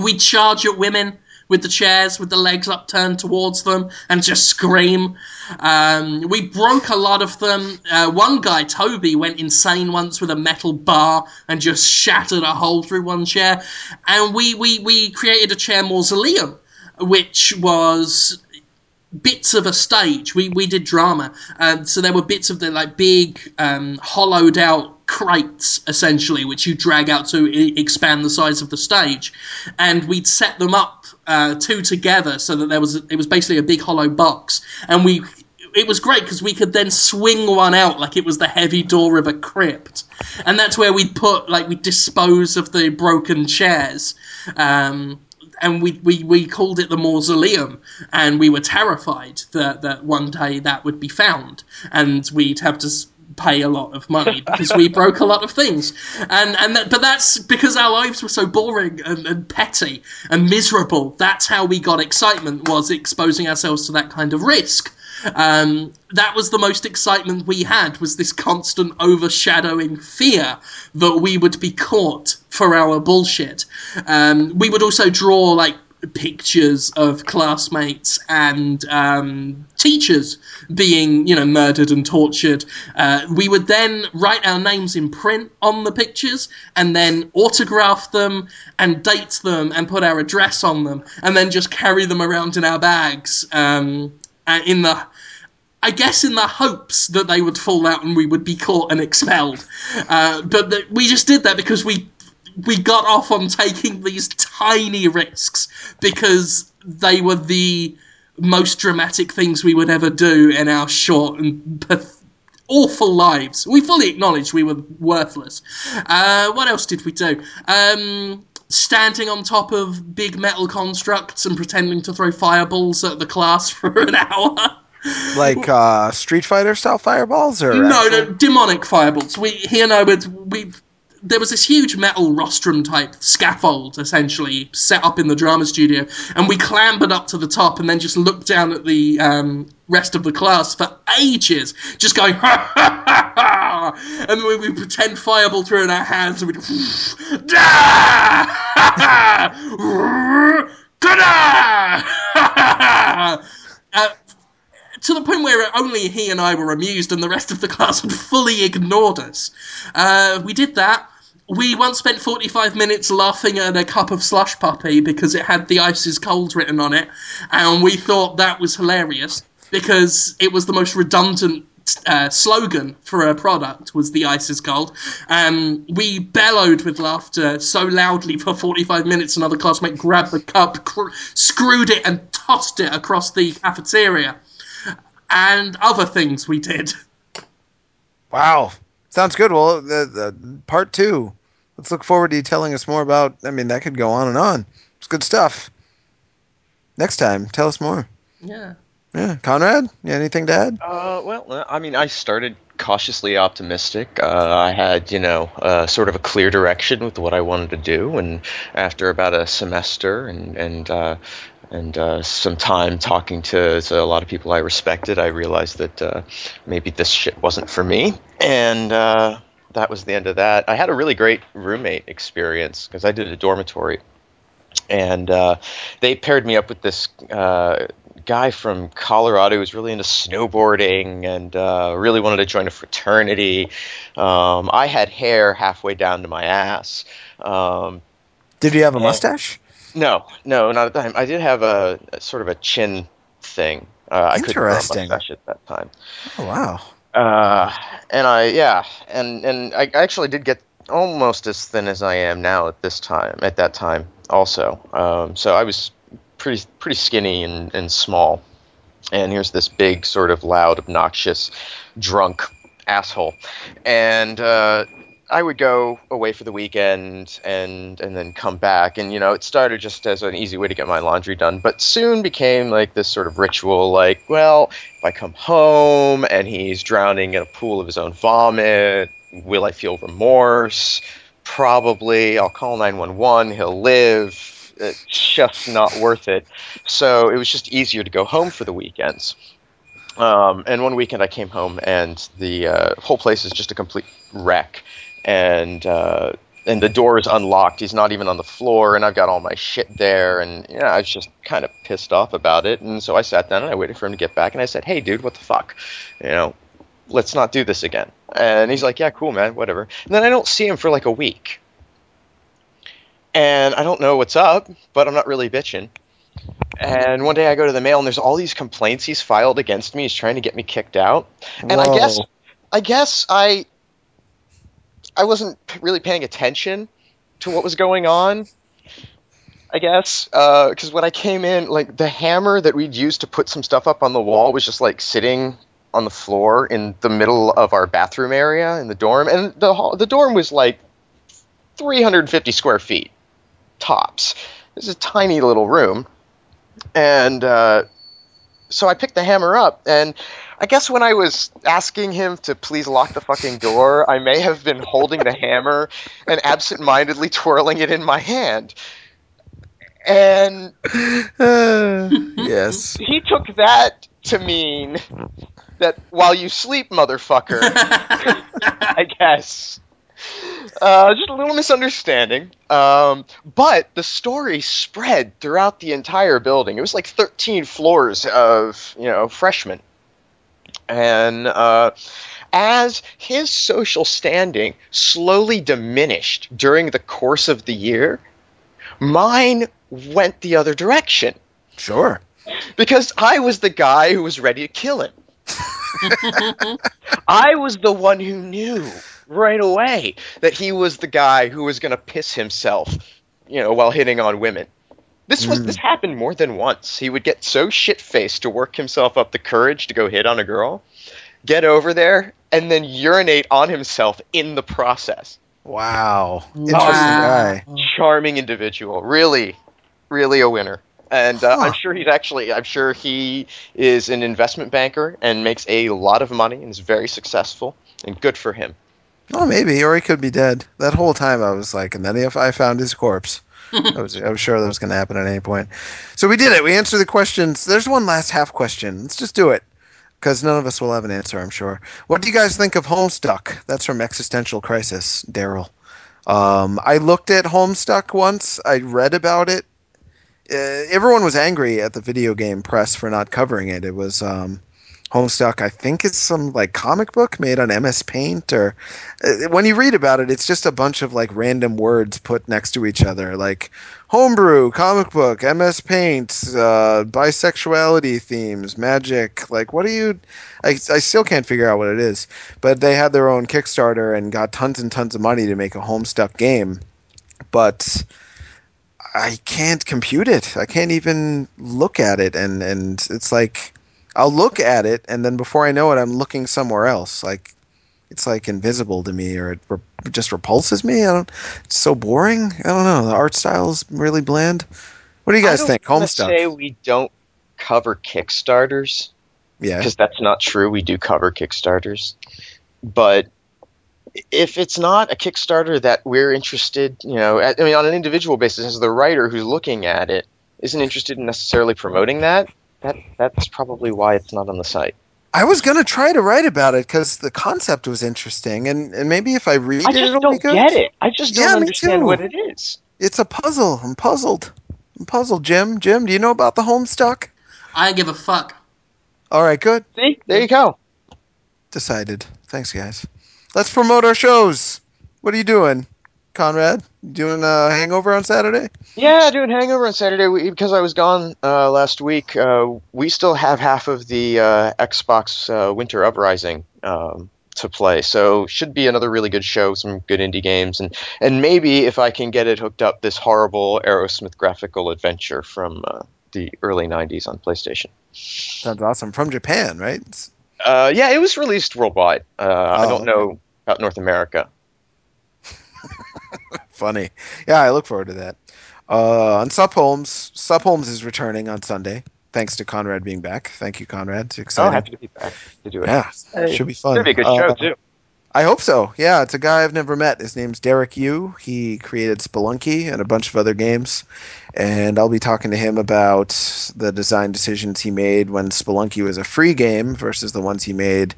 We'd charge at women with the chairs, with the legs upturned towards them, and just scream. Um, we broke a lot of them. Uh, one guy, Toby, went insane once with a metal bar and just shattered a hole through one chair. And we, we, we created a chair mausoleum which was bits of a stage. We we did drama, um, so there were bits of the like big um, hollowed out crates essentially, which you drag out to I- expand the size of the stage, and we'd set them up uh, two together so that there was it was basically a big hollow box, and we. It was great because we could then swing one out like it was the heavy door of a crypt, and that's where we'd put like we dispose of the broken chairs. Um, and we, we, we called it the mausoleum, and we were terrified that, that one day that would be found, and we'd have to pay a lot of money because we broke a lot of things, and and that, but that's because our lives were so boring and, and petty and miserable. That's how we got excitement was exposing ourselves to that kind of risk. Um, that was the most excitement we had was this constant overshadowing fear that we would be caught for our bullshit. Um, we would also draw like pictures of classmates and um, teachers being, you know, murdered and tortured. Uh, we would then write our names in print on the pictures and then autograph them and date them and put our address on them and then just carry them around in our bags um, uh, in the I guess in the hopes that they would fall out and we would be caught and expelled. Uh, but the, we just did that because we we got off on taking these tiny risks because they were the most dramatic things we would ever do in our short and awful lives. We fully acknowledged we were worthless. Uh, what else did we do? Um, standing on top of big metal constructs and pretending to throw fireballs at the class for an hour. Like uh, Street Fighter style fireballs, or No, actual- no, demonic fireballs. We he and I would we. There was this huge metal rostrum type scaffold, essentially set up in the drama studio, and we clambered up to the top and then just looked down at the um, rest of the class for ages, just going ha ha ha ha, and we pretend fireball through in our hands, and we'd da ha ha! Uh, to the point where only he and I were amused, and the rest of the class had fully ignored us. Uh, we did that. We once spent 45 minutes laughing at a cup of slush puppy because it had the ice is cold written on it, and we thought that was hilarious because it was the most redundant uh, slogan for a product was the ice is cold. Um, we bellowed with laughter so loudly for 45 minutes another classmate grabbed the cup, cr- screwed it and tossed it across the cafeteria and other things we did. Wow, sounds good. Well, the, the part two. Let's look forward to you telling us more about. I mean, that could go on and on. It's good stuff. Next time, tell us more. Yeah. Yeah, Conrad, you anything to add? Uh, well, uh, I mean, I started cautiously optimistic. Uh, I had, you know, uh, sort of a clear direction with what I wanted to do, and after about a semester and and uh, and uh, some time talking to, to a lot of people I respected, I realized that uh, maybe this shit wasn't for me, and uh, that was the end of that. I had a really great roommate experience because I did a dormitory, and uh, they paired me up with this uh, guy from Colorado who was really into snowboarding and uh, really wanted to join a fraternity. Um, I had hair halfway down to my ass. Um, Did you have a mustache? No, no, not at the time. I did have a, a sort of a chin thing. Uh, I couldn't grow a Interesting. mustache at that time. Oh wow. Uh, and I, yeah, and and I actually did get almost as thin as I am now at this time. At that time, also. Um, so I was pretty pretty skinny and, and small. And here's this big, sort of loud, obnoxious, drunk asshole. And uh, I would go away for the weekend and and then come back. And you know, it started just as an easy way to get my laundry done, but soon became like this sort of ritual. Like, well, if I come home and he's drowning in a pool of his own vomit, will I feel remorse? Probably. I'll call 911. He'll live. It's just not worth it. So it was just easier to go home for the weekends. Um, and one weekend I came home and the uh, whole place is just a complete wreck. And uh, and the door is unlocked. He's not even on the floor, and I've got all my shit there. And yeah, I was just kind of pissed off about it. And so I sat down and I waited for him to get back. And I said, "Hey, dude, what the fuck? You know, let's not do this again." And he's like, "Yeah, cool, man, whatever." And then I don't see him for like a week. And I don't know what's up, but I'm not really bitching. And one day I go to the mail and there's all these complaints he's filed against me. He's trying to get me kicked out. And I guess I guess I I wasn't really paying attention to what was going on. I guess because when I came in, like the hammer that we'd used to put some stuff up on the wall was just like sitting on the floor in the middle of our bathroom area in the dorm, and the the dorm was like 350 square feet tops. This is a tiny little room, and uh, so I picked the hammer up, and I guess when I was asking him to please lock the fucking door, I may have been holding the hammer and absent-mindedly twirling it in my hand. And Uh, yes. he took that to mean that while you sleep, motherfucker, I guess. Uh, just a little misunderstanding. Um, but the story spread throughout the entire building. It was like 13 floors of, you know, freshmen. And uh, as his social standing slowly diminished during the course of the year, mine went the other direction Sure. because I was the guy who was ready to kill him. I was the one who knew right away that he was the guy who was going to piss himself, you know, while hitting on women. This was Mm. this happened more than once. He would get so shit faced to work himself up the courage to go hit on a girl, get over there, and then urinate on himself in the process. Wow. Interesting Wow. guy. Charming individual, really, really a winner. And uh, Huh. I'm sure he's actually, I'm sure he is an investment banker and makes a lot of money and is very successful. And good for him. Well, maybe, or he could be dead. That whole time I was like, and then if I found his corpse, I was I was sure that was going to happen at any point. So we did it. We answered the questions. There's one last half question. Let's just do it, because none of us will have an answer. I'm sure. What do you guys think of Homestuck? That's from Existential Crisis, Daryl. Um, I looked at Homestuck once. I read about it. Uh, everyone was angry at the video game press for not covering it. It was um, Homestuck. I think it's some like comic book made on MS Paint, or uh, when you read about it, it's just a bunch of like random words put next to each other, like homebrew, comic book, MS Paint, uh, bisexuality themes, magic. Like, what do you? I, I still can't figure out what it is. But they had their own Kickstarter and got tons and tons of money to make a Homestuck game, but. I can't compute it. I can't even look at it, and and it's like I'll look at it, and then before I know it, I'm looking somewhere else. Like it's like invisible to me, or it re- just repulses me. I don't. It's so boring. I don't know. The art style is really bland. What do you guys think? wanna Say we don't cover Kickstarters yeah. because that's not true. We do cover Kickstarters, but if it's not a Kickstarter that we're interested, you know, at, I mean, on an individual basis, as the writer who's looking at it isn't interested in necessarily promoting that, that that's probably why it's not on the site. I was gonna try to write about it because the concept was interesting, and, and maybe if I read I it, just it'll don't be good. get it. I just don't Yeah, understand what it is. It's a puzzle. I'm puzzled. I'm puzzled, Jim. Jim, do you know about the Homestuck? I give a fuck. All right, good. See, there you go. Decided. Thanks, guys. Let's promote our shows. What are you doing, Conrad? Doing a hangover on Saturday? Yeah, doing Hangover on Saturday we, because I was gone uh, last week. Uh, we still have half of the uh, Xbox uh, Winter Uprising um, to play, so should be another really good show. Some good indie games, and and maybe if I can get it hooked up, this horrible Aerosmith graphical adventure from uh, the early '90s on PlayStation. Sounds awesome. From Japan, right? Uh, yeah, it was released worldwide. Uh, I Oh, don't know about North America. Funny. Yeah, I look forward to that. Uh, on Sup Holmes, Sup Holmes is returning on Sunday. Thanks to Conrad being back. Thank you, Conrad. It's Oh, exciting. happy to be back to do it. yeah, Hey, should be fun. It's gonna be a good Uh, show too. I hope so. Yeah, it's a guy I've never met. His name's Derek Yu. He created Spelunky and a bunch of other games. And I'll be talking to him about the design decisions he made when Spelunky was a free game versus the ones he made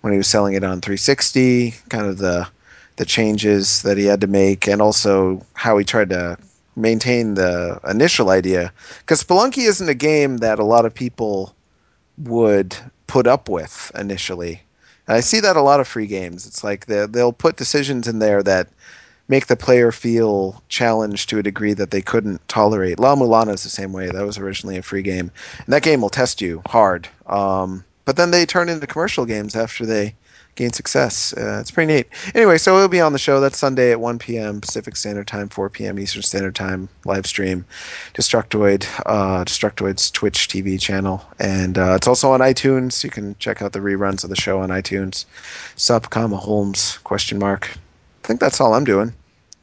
when he was selling it on 360, kind of the the changes that he had to make and also how he tried to maintain the initial idea cuz Spelunky isn't a game that a lot of people would put up with initially. I see that a lot of free games. It's like they they'll put decisions in there that make the player feel challenged to a degree that they couldn't tolerate. La Mulana is the same way. That was originally a free game, and that game will test you hard. Um, but then they turn into commercial games after they gain success. Uh, it's pretty neat. Anyway, so it'll be on the show. That's Sunday at 1 p.m. Pacific Standard Time, 4 p.m. Eastern Standard Time, live stream. Destructoid, uh, Destructoid's Twitch TV channel, and uh, it's also on iTunes. You can check out the reruns of the show on iTunes. Sup, comma Holmes? Question mark. I think that's all I'm doing.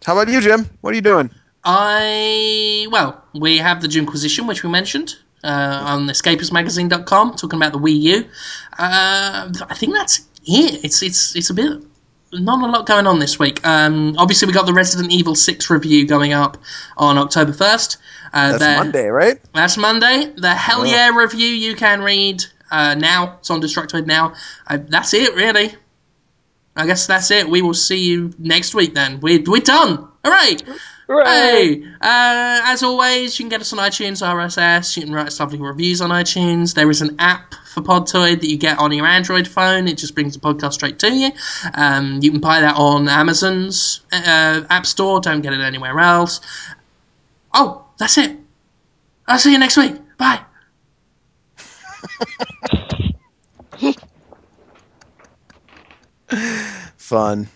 How about you, Jim? What are you doing? I well, we have the Jimquisition, which we mentioned uh, on escapismagazine.com, talking about the Wii U. Uh, I think that's it. It's it's it's a bit not a lot going on this week. Um, obviously, we got the Resident Evil Six review going up on October first. Uh, That's Monday, right? That's Monday. The Hell Yeah. Yeah review you can read uh, now. It's on Destructoid now. Uh, that's it, really. I guess that's it. We will see you next week then. We're, we're done. Hooray! Hey! Uh, as always, you can get us on iTunes, RSS. You can write us lovely reviews on iTunes. There is an app for Podtoid that you get on your Android phone. It just brings the podcast straight to you. Um, you can buy that on Amazon's uh, App Store. Don't get it anywhere else. Oh, that's it. I'll see you next week. Bye. Fun.